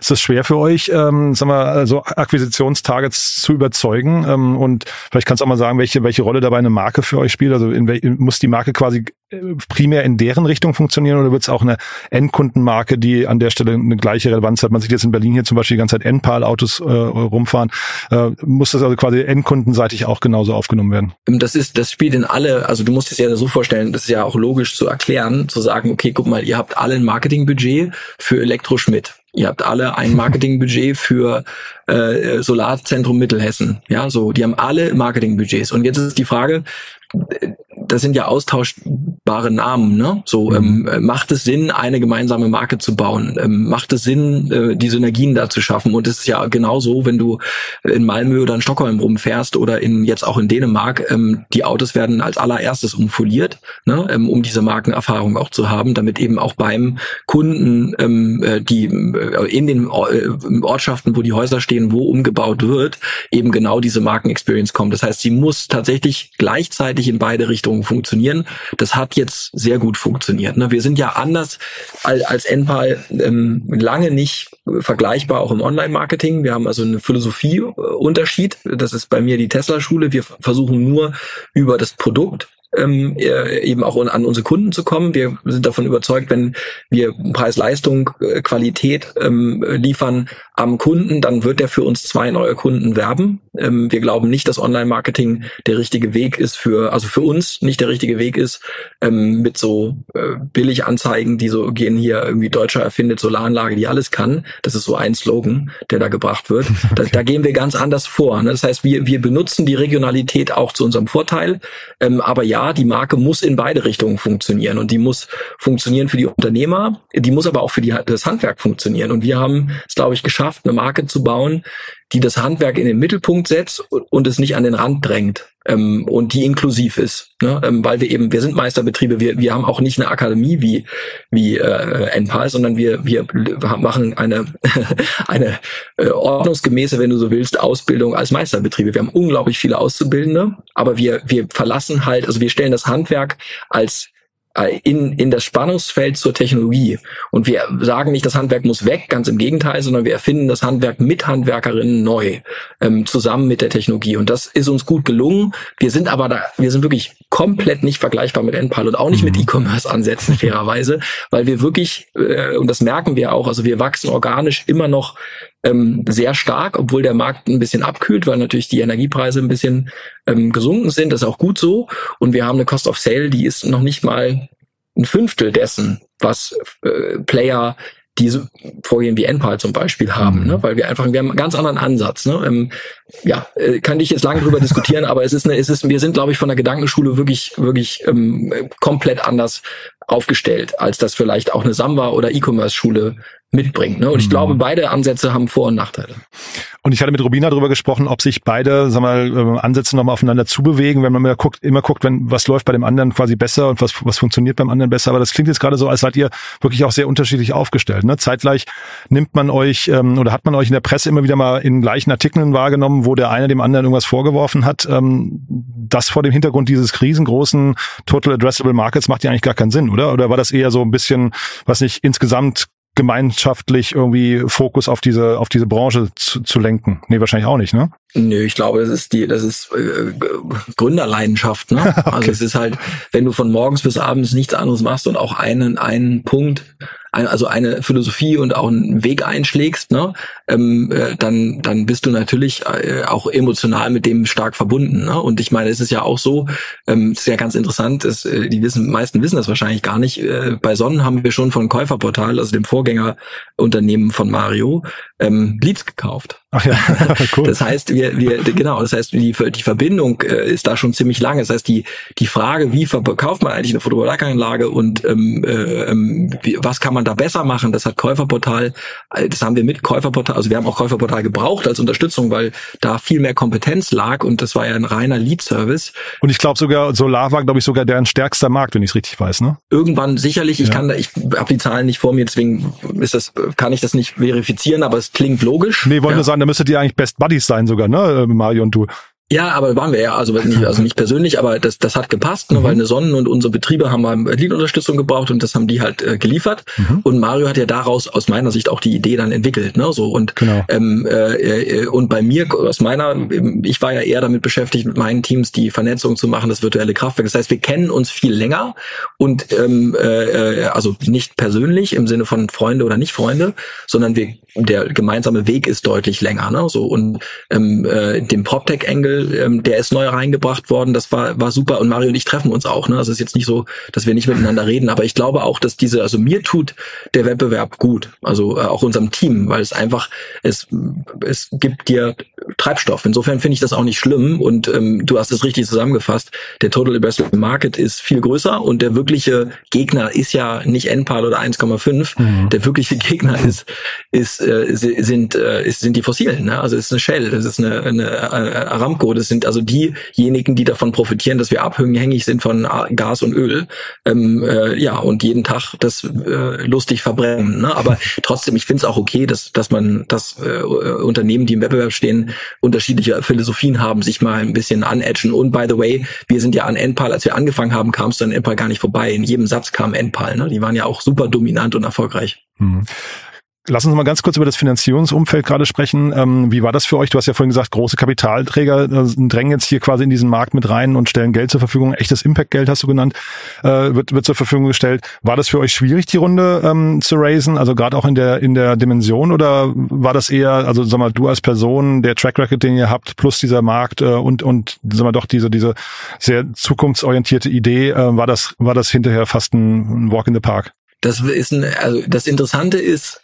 Ist es schwer für euch, ähm, sagen wir, also Akquisitionstargets zu überzeugen? Ähm, und vielleicht kannst du auch mal sagen, welche, welche Rolle dabei eine Marke für euch spielt. Also in, in, muss die Marke quasi äh, primär in deren Richtung funktionieren oder wird es auch eine Endkundenmarke, die an der Stelle eine gleiche Relevanz hat? Man sieht jetzt in Berlin hier zum Beispiel die ganze Zeit Endpal-Autos äh, rumfahren. Äh, muss das also quasi endkundenseitig auch genauso aufgenommen werden?
Das ist, das spielt in alle, also du musst es ja so vorstellen, das ist ja auch logisch zu erklären, zu sagen, okay, guck mal, ihr habt alle ein Marketingbudget für Elektroschmidt. Ihr habt alle ein Marketingbudget für äh, Solarzentrum Mittelhessen. Ja, so, die haben alle Marketingbudgets. Und jetzt ist die Frage, das sind ja austauschbare Namen, ne? So mhm. ähm, macht es Sinn, eine gemeinsame Marke zu bauen? Ähm, macht es Sinn, äh, die Synergien da zu schaffen? Und es ist ja genauso, wenn du in Malmö oder in Stockholm rumfährst oder in jetzt auch in Dänemark, ähm, die Autos werden als allererstes umfoliert, ne? Ähm, um diese Markenerfahrung auch zu haben, damit eben auch beim Kunden ähm, äh, die äh, in den äh, Ortschaften, wo die Häuser stehen, wo umgebaut wird, eben genau diese Markenexperience kommt. Das heißt, sie muss tatsächlich gleichzeitig in beide Richtungen funktionieren. Das hat jetzt sehr gut funktioniert. Ne? Wir sind ja anders als, als NPAL ähm, lange nicht vergleichbar auch im Online-Marketing. Wir haben also eine Philosophieunterschied. Das ist bei mir die Tesla-Schule. Wir versuchen nur über das Produkt ähm, äh, eben auch an unsere Kunden zu kommen. Wir sind davon überzeugt, wenn wir Preis-Leistung, äh, Qualität ähm, liefern am Kunden, dann wird er für uns zwei neue Kunden werben. Ähm, wir glauben nicht, dass Online-Marketing der richtige Weg ist für, also für uns nicht der richtige Weg ist, ähm, mit so äh, Billiganzeigen, die so gehen hier irgendwie Deutscher erfindet Solaranlage, die alles kann. Das ist so ein Slogan, der da gebracht wird. (laughs) Da, da gehen wir ganz anders vor. Ne? Das heißt, wir, wir benutzen die Regionalität auch zu unserem Vorteil. Ähm, aber ja, die Marke muss in beide Richtungen funktionieren und die muss funktionieren für die Unternehmer, die muss aber auch für die, das Handwerk funktionieren. Und wir haben es, glaube ich, geschafft, eine Marke zu bauen, die das Handwerk in den Mittelpunkt setzt und es nicht an den Rand drängt ähm, und die inklusiv ist, ne? ähm, weil wir eben wir sind Meisterbetriebe, wir wir haben auch nicht eine Akademie wie wie äh, NPAL, sondern wir wir machen eine (laughs) eine äh, ordnungsgemäße, wenn du so willst, Ausbildung als Meisterbetriebe. Wir haben unglaublich viele Auszubildende, aber wir wir verlassen halt, also wir stellen das Handwerk als in, in das Spannungsfeld zur Technologie. Und wir sagen nicht, das Handwerk muss weg, ganz im Gegenteil, sondern wir erfinden das Handwerk mit Handwerkerinnen neu, ähm, zusammen mit der Technologie. Und das ist uns gut gelungen. Wir sind aber da, wir sind wirklich komplett nicht vergleichbar mit Enpal und auch nicht mit mhm. E-Commerce-Ansätzen, (laughs) fairerweise, weil wir wirklich, äh, und das merken wir auch, also wir wachsen organisch immer noch ähm, sehr stark, obwohl der Markt ein bisschen abkühlt, weil natürlich die Energiepreise ein bisschen ähm, gesunken sind. Das ist auch gut so. Und wir haben eine Cost of Sale, die ist noch nicht mal ein Fünftel dessen, was äh, Player die vorgehen wie NPAL zum Beispiel haben, mhm. ne? weil wir einfach, wir haben einen ganz anderen Ansatz. Ne? Ähm, ja, äh, kann ich jetzt lange drüber (laughs) diskutieren, aber es ist eine, es ist, wir sind, glaube ich, von der Gedankenschule wirklich, wirklich ähm, komplett anders aufgestellt, als das vielleicht auch eine Samba oder E-Commerce-Schule mitbringt. Ne? Und ich mhm. glaube, beide Ansätze haben Vor- und Nachteile.
Und ich hatte mit Robina darüber gesprochen, ob sich beide, sag mal, äh, Ansätze nochmal aufeinander zubewegen, wenn man immer guckt, immer guckt, wenn was läuft bei dem anderen quasi besser und was, was funktioniert beim anderen besser. Aber das klingt jetzt gerade so, als seid ihr wirklich auch sehr unterschiedlich aufgestellt. Ne? Zeitgleich nimmt man euch ähm, oder hat man euch in der Presse immer wieder mal in gleichen Artikeln wahrgenommen, wo der eine dem anderen irgendwas vorgeworfen hat. Ähm, das vor dem Hintergrund dieses riesengroßen Total Addressable Markets macht ja eigentlich gar keinen Sinn, oder? Oder war das eher so ein bisschen, was nicht insgesamt gemeinschaftlich irgendwie Fokus auf diese auf diese Branche zu, zu lenken. Nee, wahrscheinlich auch nicht, ne?
Nö, ich glaube, das ist die das ist äh, Gründerleidenschaft, ne? (laughs) okay. Also es ist halt, wenn du von morgens bis abends nichts anderes machst und auch einen einen Punkt also eine Philosophie und auch einen Weg einschlägst, ne, ähm, äh, dann, dann bist du natürlich äh, auch emotional mit dem stark verbunden. Ne? Und ich meine, es ist ja auch so, ähm, ist ja ganz interessant, ist, äh, die wissen, meisten wissen das wahrscheinlich gar nicht. Äh, bei Sonnen haben wir schon von Käuferportal, also dem Vorgängerunternehmen von Mario, ähm, Leads gekauft.
Ach ja, (laughs)
cool. Das heißt, wir, wir, genau, das heißt, die, die Verbindung äh, ist da schon ziemlich lange. Das heißt, die, die Frage, wie verkauft man eigentlich eine Photovoltaikanlage und ähm, äh, ähm, wie, was kann man da besser machen, das hat Käuferportal, äh, das haben wir mit Käuferportal, also wir haben auch Käuferportal gebraucht als Unterstützung, weil da viel mehr Kompetenz lag und das war ja ein reiner Lead-Service.
Und ich glaube sogar, Solar war, glaube ich, sogar deren stärkster Markt, wenn ich es richtig weiß, ne?
Irgendwann sicherlich, ich ja. kann da, ich habe die Zahlen nicht vor mir, deswegen ist das, kann ich das nicht verifizieren, aber es klingt logisch.
Nee, wollen ja. wir sagen, da müsstet ihr eigentlich Best Buddies sein sogar, ne, Mario und du.
Ja, aber waren wir ja, also nicht, also nicht persönlich, aber das, das hat gepasst, ne, mhm. weil eine Sonnen und unsere Betriebe haben Lead-Unterstützung gebraucht und das haben die halt äh, geliefert. Mhm. Und Mario hat ja daraus aus meiner Sicht auch die Idee dann entwickelt, ne? So und genau. ähm, äh, äh und bei mir aus meiner, ich war ja eher damit beschäftigt, mit meinen Teams die Vernetzung zu machen, das virtuelle Kraftwerk. Das heißt, wir kennen uns viel länger und ähm, äh, also nicht persönlich im Sinne von Freunde oder nicht Freunde, sondern wir der gemeinsame Weg ist deutlich länger, ne? So und ähm, äh, dem PropTech-Angle ähm, der ist neu reingebracht worden, das war, war super und Mario und ich treffen uns auch. Ne? Also es ist jetzt nicht so, dass wir nicht miteinander reden, aber ich glaube auch, dass diese, also mir tut der Wettbewerb gut, also äh, auch unserem Team, weil es einfach, es, es gibt dir Treibstoff. Insofern finde ich das auch nicht schlimm und ähm, du hast es richtig zusammengefasst. Der Total Addressable Market ist viel größer und der wirkliche Gegner ist ja nicht NPAL oder 1,5. Mhm. Der wirkliche Gegner ist, ist, äh, sind, äh, ist, sind die Fossilen. Ne? Also es ist eine Shell, das ist eine, eine äh, Das sind also diejenigen, die davon profitieren, dass wir abhängig sind von Gas und Öl. Ähm, äh, ja, und jeden Tag das äh, lustig verbrennen. Ne? Aber (laughs) trotzdem, ich finde es auch okay, dass, dass man, dass äh, Unternehmen, die im Wettbewerb stehen, unterschiedliche Philosophien haben, sich mal ein bisschen anedgen. Und by the way, wir sind ja an Enpal, als wir angefangen haben, kam es dann Enpal gar nicht vorbei. In jedem Satz kam Enpal. Ne? Die waren ja auch super dominant und erfolgreich. Mhm.
Lass uns mal ganz kurz über das Finanzierungsumfeld gerade sprechen. Ähm, wie war das für euch? Du hast ja vorhin gesagt, große Kapitalträger äh, drängen jetzt hier quasi in diesen Markt mit rein und stellen Geld zur Verfügung. Echtes Impact-Geld hast du genannt, äh, wird, wird zur Verfügung gestellt. War das für euch schwierig, die Runde ähm, zu raisen? Also gerade auch in der in der Dimension oder war das eher, also sag mal, du als Person, der Track Record, den ihr habt, plus dieser Markt äh, und und sag mal doch diese diese sehr zukunftsorientierte Idee, äh, war das war das hinterher fast ein Walk in the Park?
Das ist ein, also das Interessante ist,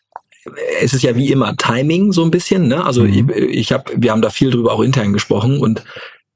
es ist ja wie immer Timing so ein bisschen, ne? Also mhm. ich, ich habe, wir haben da viel drüber auch intern gesprochen und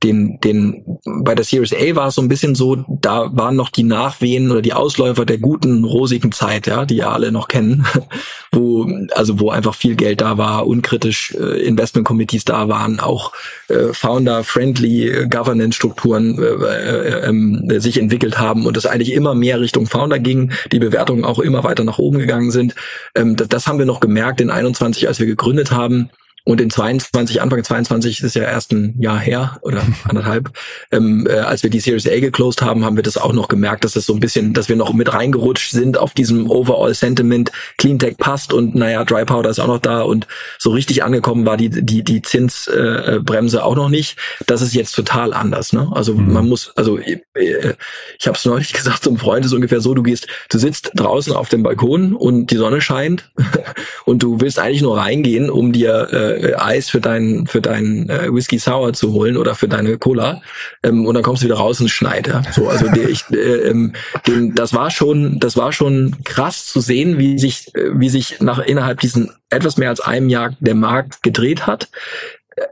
den, den, bei der Series A war es so ein bisschen so, da waren noch die Nachwehen oder die Ausläufer der guten, rosigen Zeit, ja, die ja alle noch kennen, (laughs) wo, also wo einfach viel Geld da war, unkritisch äh, Investment Committees da waren, auch äh, Founder-friendly Governance-Strukturen äh, äh, äh, sich entwickelt haben und es eigentlich immer mehr Richtung Founder ging, die Bewertungen auch immer weiter nach oben gegangen sind. Ähm, das, das haben wir noch gemerkt in 21, als wir gegründet haben und in 22, Anfang 22 ist ja erst ein Jahr her oder (laughs) anderthalb, ähm, äh, als wir die Series A geclosed haben, haben wir das auch noch gemerkt, dass es das so ein bisschen, dass wir noch mit reingerutscht sind auf diesem Overall Sentiment. Cleantech passt und naja, Dry Powder ist auch noch da und so richtig angekommen war die die die Zinsbremse äh, auch noch nicht. Das ist jetzt total anders. Ne? Also mhm. man muss, also äh, ich habe es neulich (laughs) gesagt zum Freund, ist ungefähr so: Du gehst, du sitzt draußen auf dem Balkon und die Sonne scheint (laughs) und du willst eigentlich nur reingehen, um dir äh, äh, Eis für deinen für deinen äh, Whisky Sour zu holen oder für deine Cola ähm, und dann kommst du wieder raus und schneit. Ja? So, also der, ich, äh, ähm, den, das war schon das war schon krass zu sehen, wie sich äh, wie sich nach innerhalb diesen etwas mehr als einem Jahr der Markt gedreht hat.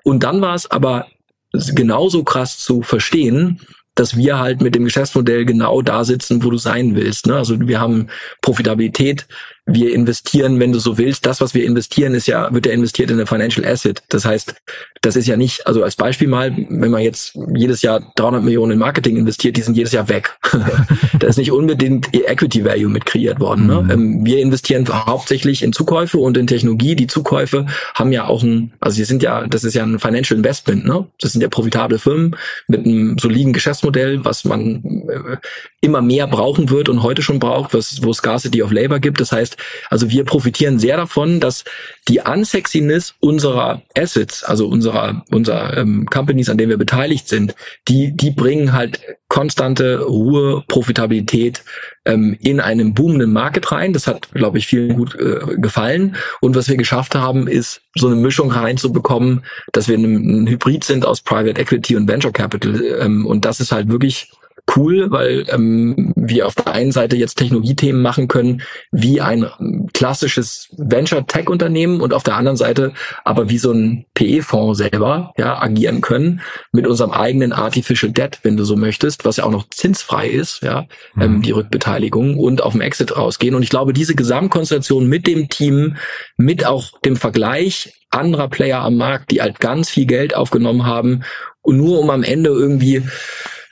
Und dann war es aber genauso krass zu verstehen, dass wir halt mit dem Geschäftsmodell genau da sitzen, wo du sein willst. Ne? Also wir haben Profitabilität wir investieren, wenn du so willst, das, was wir investieren, ist ja, wird ja investiert in eine Financial Asset. Das heißt, das ist ja nicht, also als Beispiel mal, wenn man jetzt jedes Jahr 300 Millionen in Marketing investiert, die sind jedes Jahr weg. (laughs) da ist nicht unbedingt Equity Value mit kreiert worden. Ne? Mhm. Ähm, wir investieren hauptsächlich in Zukäufe und in Technologie. Die Zukäufe haben ja auch ein, also sie sind ja, das ist ja ein Financial Investment. Ne? Das sind ja profitable Firmen mit einem soliden Geschäftsmodell, was man äh, immer mehr brauchen wird und heute schon braucht, was, wo Scarcity of Labor gibt. Das heißt, Also wir profitieren sehr davon, dass die Unsexiness unserer Assets, also unserer, unserer ähm, Companies, an denen wir beteiligt sind, die, die bringen halt konstante Ruhe, Profitabilität ähm, in einem boomenden Market rein. Das hat, glaube ich, vielen gut äh, gefallen. Und was wir geschafft haben, ist so eine Mischung reinzubekommen, dass wir ein, ein Hybrid sind aus Private Equity und Venture Capital. Ähm, und das ist halt wirklich cool, weil ähm, wir auf der einen Seite jetzt Technologiethemen machen können, wie ein klassisches Venture-Tech-Unternehmen und auf der anderen Seite aber wie so ein PE-Fonds selber ja, agieren können mit unserem eigenen Artificial Debt, wenn du so möchtest, was ja auch noch zinsfrei ist, ja, mhm. ähm, die Rückbeteiligung und auf dem Exit rausgehen. Und ich glaube, diese Gesamtkonstellation mit dem Team, mit auch dem Vergleich anderer Player am Markt, die halt ganz viel Geld aufgenommen haben und nur um am Ende irgendwie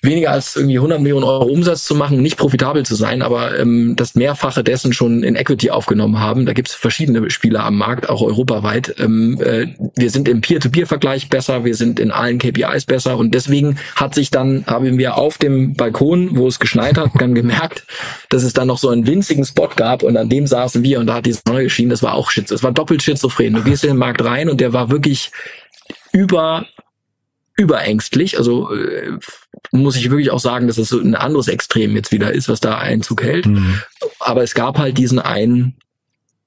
weniger als irgendwie 100 Millionen Euro Umsatz zu machen, nicht profitabel zu sein, aber ähm, das Mehrfache dessen schon in Equity aufgenommen haben. Da gibt es verschiedene Spieler am Markt, auch europaweit. Ähm, äh, wir sind im Peer-to-Peer-Vergleich besser, wir sind in allen KPIs besser und deswegen hat sich dann, haben wir auf dem Balkon, wo es geschneit hat, dann gemerkt, dass es dann noch so einen winzigen Spot gab und an dem saßen wir und da hat die Sonne geschienen. Das war auch Shit, das war doppelt schizophren. Du gehst in den Markt rein und der war wirklich über überängstlich. Also äh, muss ich wirklich auch sagen, dass es so ein anderes Extrem jetzt wieder ist, was da Einzug hält. Mhm. Aber es gab halt diesen einen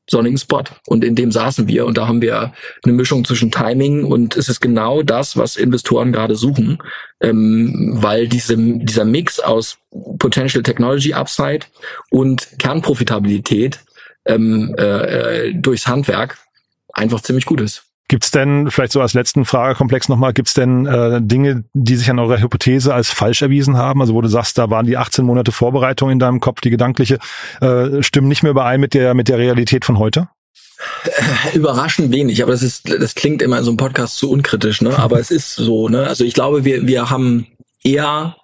sonnigen Spot und in dem saßen wir und da haben wir eine Mischung zwischen Timing und es ist genau das, was Investoren gerade suchen, ähm, weil diese, dieser Mix aus Potential Technology Upside und Kernprofitabilität ähm, äh, durchs Handwerk einfach ziemlich gut ist.
Gibt's denn, vielleicht so als letzten Fragekomplex nochmal, gibt's denn äh, Dinge, die sich an eurer Hypothese als falsch erwiesen haben? Also wo du sagst, da waren die 18 Monate Vorbereitung in deinem Kopf, die gedankliche, äh, stimmen nicht mehr überein mit der, mit der Realität von heute?
Äh, überraschend wenig, aber das ist, das klingt immer in so einem Podcast zu unkritisch, ne? Aber es ist so, ne? Also ich glaube, wir, wir haben eher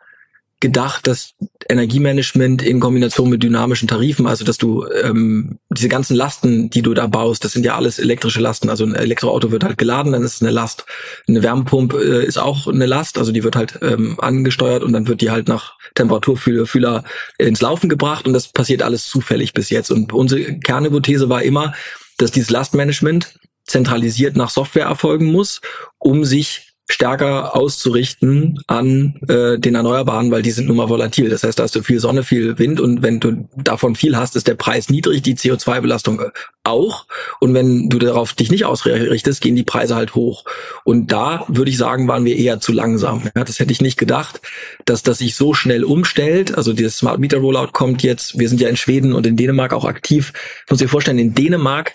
gedacht, dass Energiemanagement in Kombination mit dynamischen Tarifen, also dass du ähm, diese ganzen Lasten, die du da baust, das sind ja alles elektrische Lasten. Also ein Elektroauto wird halt geladen, dann ist es eine Last. Eine Wärmepumpe äh, ist auch eine Last, also die wird halt ähm, angesteuert und dann wird die halt nach Temperaturfühler ins Laufen gebracht und das passiert alles zufällig bis jetzt. Und unsere Kernhypothese war immer, dass dieses Lastmanagement zentralisiert nach Software erfolgen muss, um sich stärker auszurichten an äh, den Erneuerbaren, weil die sind nun mal volatil. Das heißt, da hast du viel Sonne, viel Wind und wenn du davon viel hast, ist der Preis niedrig, die CO2-Belastung auch. Und wenn du darauf dich nicht ausrichtest, gehen die Preise halt hoch. Und da würde ich sagen, waren wir eher zu langsam. Ja, das hätte ich nicht gedacht, dass das sich so schnell umstellt. Also dieses Smart Meter Rollout kommt jetzt. Wir sind ja in Schweden und in Dänemark auch aktiv. Ich muss dir vorstellen, in Dänemark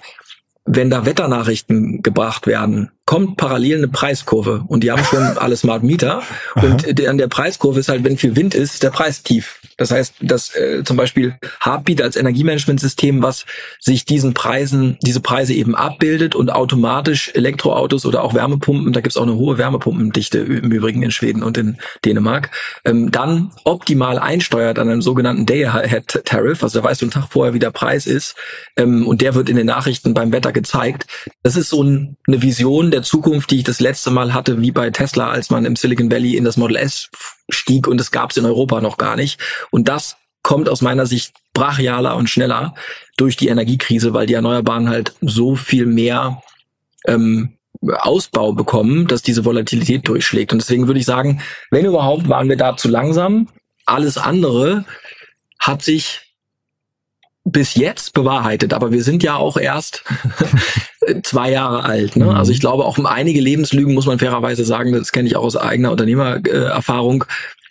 wenn da Wetternachrichten gebracht werden, kommt parallel eine Preiskurve und die haben schon (laughs) alle Smart Meter und an der Preiskurve ist halt, wenn viel Wind ist, ist der Preis tief. Das heißt, dass äh, zum Beispiel Heartbeat als Energiemanagementsystem, was sich diesen Preisen, diese Preise eben abbildet und automatisch Elektroautos oder auch Wärmepumpen, da gibt's auch eine hohe Wärmepumpendichte im Übrigen in Schweden und in Dänemark, ähm, dann optimal einsteuert an einem sogenannten Day-Ahead-Tariff, also da weißt du einen Tag vorher, wie der Preis ist ähm, und der wird in den Nachrichten beim Wetter gezeigt. Das ist so ein, eine Vision der Zukunft, die ich das letzte Mal hatte, wie bei Tesla, als man im Silicon Valley in das Model S stieg und es gab es in Europa noch gar nicht. Und das kommt aus meiner Sicht brachialer und schneller durch die Energiekrise, weil die Erneuerbaren halt so viel mehr ähm, Ausbau bekommen, dass diese Volatilität durchschlägt. Und deswegen würde ich sagen, wenn überhaupt, waren wir da zu langsam. Alles andere hat sich bis jetzt bewahrheitet, aber wir sind ja auch erst (laughs) zwei Jahre alt. Ne? Also ich glaube, auch um einige Lebenslügen muss man fairerweise sagen, das kenne ich auch aus eigener Unternehmererfahrung,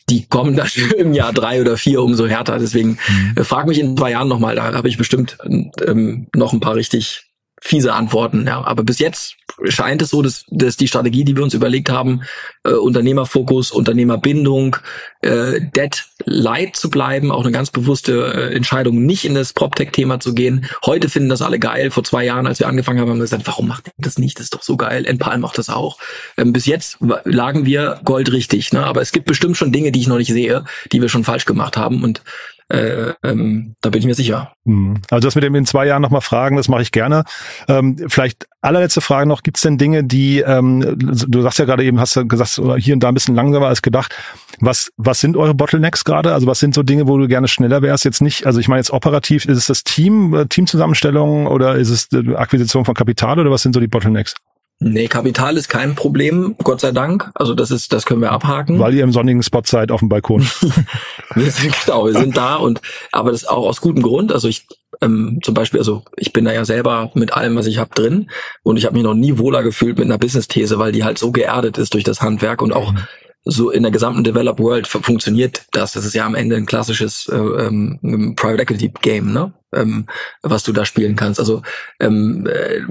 die kommen dann (laughs) im Jahr drei oder vier umso härter. Deswegen mhm. äh, frag mich in zwei Jahren nochmal, da habe ich bestimmt ähm, noch ein paar richtig fiese Antworten. Ja. Aber bis jetzt scheint es so, dass, dass die Strategie, die wir uns überlegt haben, äh, Unternehmerfokus, Unternehmerbindung, äh, Debt Light zu bleiben, auch eine ganz bewusste äh, Entscheidung, nicht in das PropTech-Thema zu gehen. Heute finden das alle geil. Vor zwei Jahren, als wir angefangen haben, haben wir gesagt, warum macht ihr das nicht? Das ist doch so geil. Enpal macht das auch. Ähm, bis jetzt lagen wir goldrichtig. Ne? Aber es gibt bestimmt schon Dinge, die ich noch nicht sehe, die wir schon falsch gemacht haben. Und Äh, ähm, da bin ich mir sicher.
Hm. Also das mit dem in zwei Jahren nochmal fragen, das mache ich gerne. Ähm, vielleicht allerletzte Frage noch, gibt es denn Dinge, die, ähm, du sagst ja gerade eben, hast du gesagt, hier und da ein bisschen langsamer als gedacht. Was, was sind eure Bottlenecks gerade? Also was sind so Dinge, wo du gerne schneller wärst? Jetzt nicht, also ich meine jetzt operativ, ist es das Team, äh, Teamzusammenstellung oder ist es Akquisition von Kapital oder was sind so die Bottlenecks?
Nee, Kapital ist kein Problem, Gott sei Dank. Also das ist, das können wir abhaken.
Weil ihr im sonnigen Spot seid auf dem Balkon. (laughs)
wir sind, genau, wir sind da und aber das auch aus gutem Grund. Also ich ähm, zum Beispiel, also ich bin da ja selber mit allem, was ich habe, drin und ich habe mich noch nie wohler gefühlt mit einer Business-These, weil die halt so geerdet ist durch das Handwerk und auch mhm. so in der gesamten Developed World funktioniert das. Das ist ja am Ende ein klassisches äh, ähm, Private Equity Game, ne? Ähm, was du da spielen kannst. Also ähm, äh,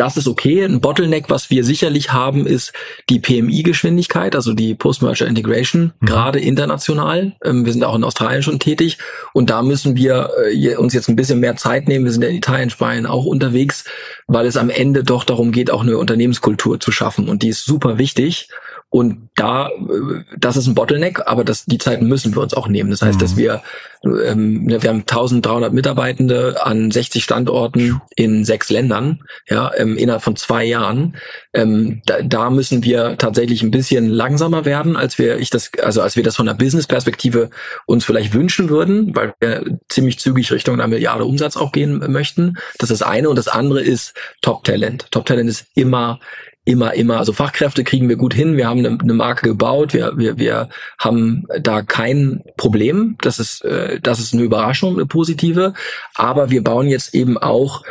das ist okay. Ein Bottleneck, was wir sicherlich haben, ist die PMI-Geschwindigkeit, also die Post-Merger Integration, mhm. gerade international. Ähm, wir sind auch in Australien schon tätig und da müssen wir äh, uns jetzt ein bisschen mehr Zeit nehmen. Wir sind ja in Italien, Spanien auch unterwegs, weil es am Ende doch darum geht, auch eine Unternehmenskultur zu schaffen und die ist super wichtig. Und da, äh, das ist ein Bottleneck, aber das, die Zeiten müssen wir uns auch nehmen. Das heißt, mhm. dass wir, ähm, ne, wir haben 1300 Mitarbeitende an 60 Standorten in sechs Ländern, ja, ähm, innerhalb von zwei Jahren. Ähm, da, da müssen wir tatsächlich ein bisschen langsamer werden, als wir ich das, also als wir das von der Business-Perspektive uns vielleicht wünschen würden, weil wir ziemlich zügig Richtung einer Milliarde Umsatz auch gehen möchten. Das ist das eine. Und das andere ist Top-Talent. Top-Talent ist immer immer, immer, also Fachkräfte kriegen wir gut hin. Wir haben eine, eine Marke gebaut. Wir, wir, wir haben da kein Problem. Das ist, äh, das ist eine Überraschung, eine positive. Aber wir bauen jetzt eben auch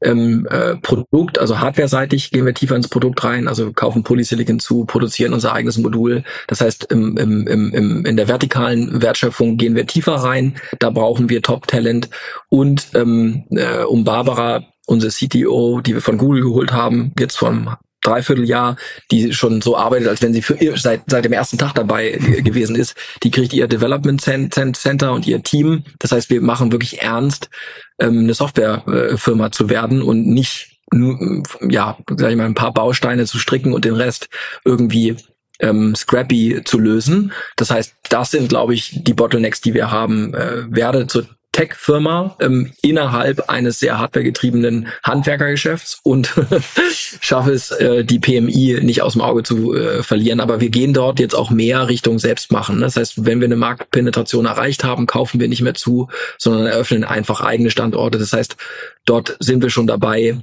ähm, äh, Produkt, also hardware-seitig gehen wir tiefer ins Produkt rein, also kaufen Polysilicon zu, produzieren unser eigenes Modul. Das heißt, im, im, im, in der vertikalen Wertschöpfung gehen wir tiefer rein. Da brauchen wir Top-Talent. Und ähm, äh, um Barbara unsere CTO, die wir von Google geholt haben, jetzt vom Dreivierteljahr, die schon so arbeitet, als wenn sie für ihr seit, seit dem ersten Tag dabei gewesen ist. Die kriegt ihr Development Center und ihr Team. Das heißt, wir machen wirklich ernst, ähm, eine Softwarefirma zu werden und nicht nur, ja, sag ich mal, ein paar Bausteine zu stricken und den Rest irgendwie ähm, scrappy zu lösen. Das heißt, das sind, glaube ich, die Bottlenecks, die wir haben. Äh, werde zur Tech-Firma ähm, innerhalb eines sehr hardwaregetriebenen Handwerkergeschäfts und (laughs) schaffe es, äh, die PMI nicht aus dem Auge zu äh, verlieren. Aber wir gehen dort jetzt auch mehr Richtung Selbstmachen. Das heißt, wenn wir eine Marktpenetration erreicht haben, kaufen wir nicht mehr zu, sondern eröffnen einfach eigene Standorte. Das heißt, dort sind wir schon dabei,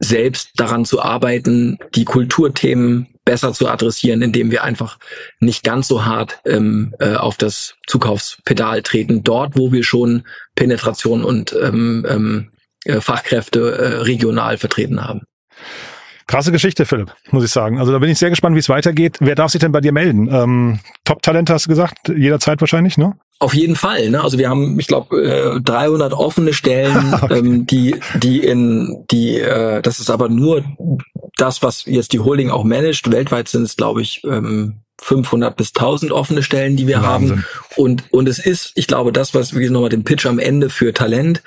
selbst daran zu arbeiten, die Kulturthemen besser zu adressieren, indem wir einfach nicht ganz so hart ähm, äh, auf das Zukaufspedal treten, dort, wo wir schon Penetration und ähm, ähm, äh, Fachkräfte äh, regional vertreten haben.
Krasse Geschichte, Philipp, muss ich sagen. Also da bin ich sehr gespannt, wie es weitergeht. Wer darf sich denn bei dir melden? Ähm, Top-Talent hast du gesagt, jederzeit wahrscheinlich, ne?
Auf jeden Fall. Ne? Also wir haben, ich glaube, äh, 300 offene Stellen, (laughs) okay. ähm, die, die in, die, äh, das ist aber nur das, was jetzt die Holding auch managt. Weltweit sind es, glaube ich, ähm, 500 bis 1000 offene Stellen, die wir Wahnsinn. haben. Und, und es ist, ich glaube, das, was wir nochmal den Pitch am Ende für Talent,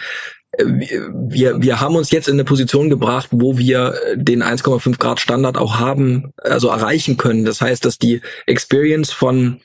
äh, wir, wir haben uns jetzt in eine Position gebracht, wo wir den 1,5 Grad Standard auch haben, also erreichen können. Das heißt, dass die Experience von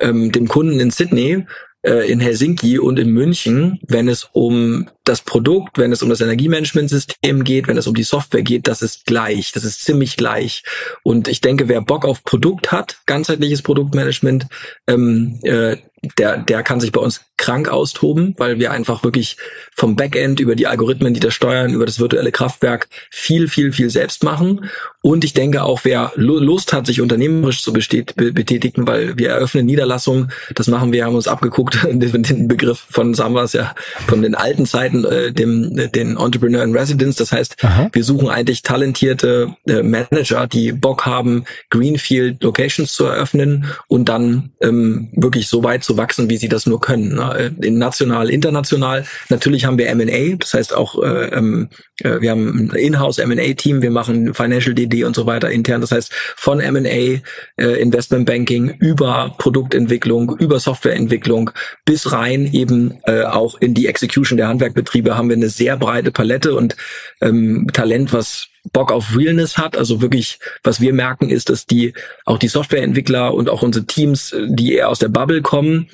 ähm, dem Kunden in Sydney äh, in Helsinki und in München, wenn es um das Produkt, wenn es um das Energiemanagementsystem geht, wenn es um die Software geht, das ist gleich, das ist ziemlich gleich. Und ich denke, wer Bock auf Produkt hat, ganzheitliches Produktmanagement, ähm, äh, der, der kann sich bei uns krank austoben, weil wir einfach wirklich vom Backend über die Algorithmen, die das steuern, über das virtuelle Kraftwerk viel, viel, viel selbst machen. Und ich denke auch, wer Lust hat, sich unternehmerisch zu betätigen, weil wir eröffnen Niederlassungen, das machen wir, haben uns abgeguckt, (laughs) den Begriff von Sambas ja, von den alten Zeiten, äh, dem, den Entrepreneur in Residence. Das heißt, Aha. wir suchen eigentlich talentierte äh, Manager, die Bock haben, Greenfield Locations zu eröffnen und dann ähm, wirklich so weit zu wachsen, wie sie das nur können. Ne? In national, international. Natürlich haben wir M&A, das heißt auch, äh, ähm, äh, wir haben ein Inhouse M&A-Team, wir machen Financial DD und so weiter intern. Das heißt von M&A, äh, Investment Banking über Produktentwicklung, über Softwareentwicklung bis rein eben äh, auch in die Execution der Handwerkbetriebe haben wir eine sehr breite Palette und ähm, Talent, was Bock auf Realness hat. Also wirklich, was wir merken, ist, dass die auch die Softwareentwickler und auch unsere Teams, die eher aus der Bubble kommen,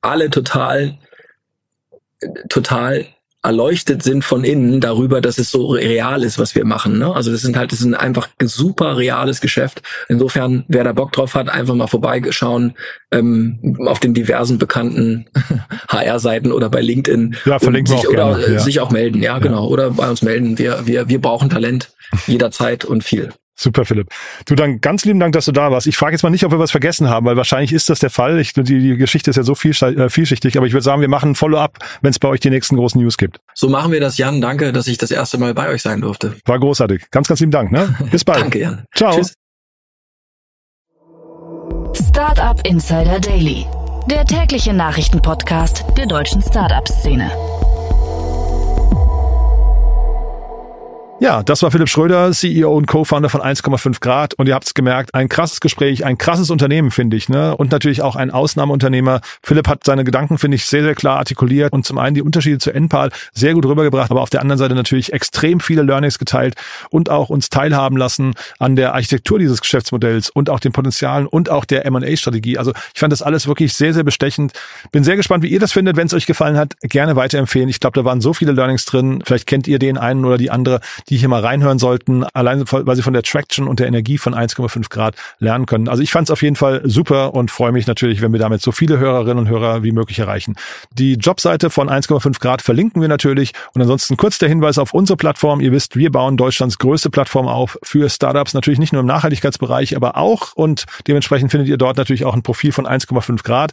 alle total, total erleuchtet sind von innen darüber, dass es so real ist, was wir machen. Ne? Also das sind halt, das ist ein einfach super reales Geschäft. Insofern, wer da Bock drauf hat, einfach mal vorbeigeschauen ähm, auf den diversen bekannten (laughs) HR-Seiten oder bei LinkedIn.
Ja, verlinken
sich,
wir auch
oder
gerne, ja.
sich auch melden, ja, genau. Oder bei uns melden. Wir, wir, wir brauchen Talent jederzeit und viel.
Super, Philipp. Du, dann ganz lieben Dank, dass du da warst. Ich frage jetzt mal nicht, ob wir was vergessen haben, weil wahrscheinlich ist das der Fall. Ich, die, die Geschichte ist ja so viel, äh, vielschichtig, aber ich würde sagen, wir machen ein Follow-up, wenn es bei euch die nächsten großen News gibt.
So machen wir das, Jan. Danke, dass ich das erste Mal bei euch sein durfte.
War großartig. Ganz, ganz lieben Dank. Ne? Bis bald. (laughs)
Danke, Jan.
Ciao.
Tschüss.
Startup Insider Daily, der tägliche Nachrichtenpodcast der deutschen Startup-Szene.
Ja, das war Philipp Schröder, CEO und Co-Founder von 1,5 Grad. Und ihr habt es gemerkt, ein krasses Gespräch, ein krasses Unternehmen, finde ich. Ne? Und natürlich auch ein Ausnahmeunternehmer. Philipp hat seine Gedanken, finde ich, sehr, sehr klar artikuliert und zum einen die Unterschiede zu NPAL sehr gut rübergebracht, aber auf der anderen Seite natürlich extrem viele Learnings geteilt und auch uns teilhaben lassen an der Architektur dieses Geschäftsmodells und auch den Potenzialen und auch der M&A-Strategie. Also ich fand das alles wirklich sehr, sehr bestechend. Bin sehr gespannt, wie ihr das findet. Wenn es euch gefallen hat, gerne weiterempfehlen. Ich glaube, da waren so viele Learnings drin. Vielleicht kennt ihr den einen oder die andere, die hier mal reinhören sollten, allein weil sie von der Traction und der Energie von 1,5 Grad lernen können. Also ich fand es auf jeden Fall super und freue mich natürlich, wenn wir damit so viele Hörerinnen und Hörer wie möglich erreichen. Die Jobseite von 1,5 Grad verlinken wir natürlich und ansonsten kurz der Hinweis auf unsere Plattform. Ihr wisst, wir bauen Deutschlands größte Plattform auf für Startups, natürlich nicht nur im Nachhaltigkeitsbereich, aber auch und dementsprechend findet ihr dort natürlich auch ein Profil von 1,5 Grad.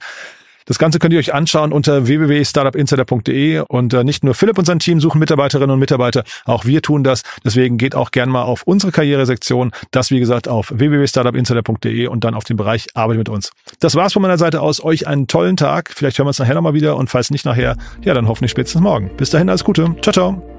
Das Ganze könnt ihr euch anschauen unter www.startupinsider.de und äh, nicht nur Philipp und sein Team suchen Mitarbeiterinnen und Mitarbeiter, auch wir tun das. Deswegen geht auch gern mal auf unsere Karrieresektion, das wie gesagt auf www.startupinsider.de und dann auf den Bereich Arbeit mit uns. Das war's von meiner Seite aus. Euch einen tollen Tag. Vielleicht hören wir uns nachher nochmal wieder und falls nicht nachher, ja dann hoffentlich spätestens morgen. Bis dahin alles Gute. Ciao, ciao.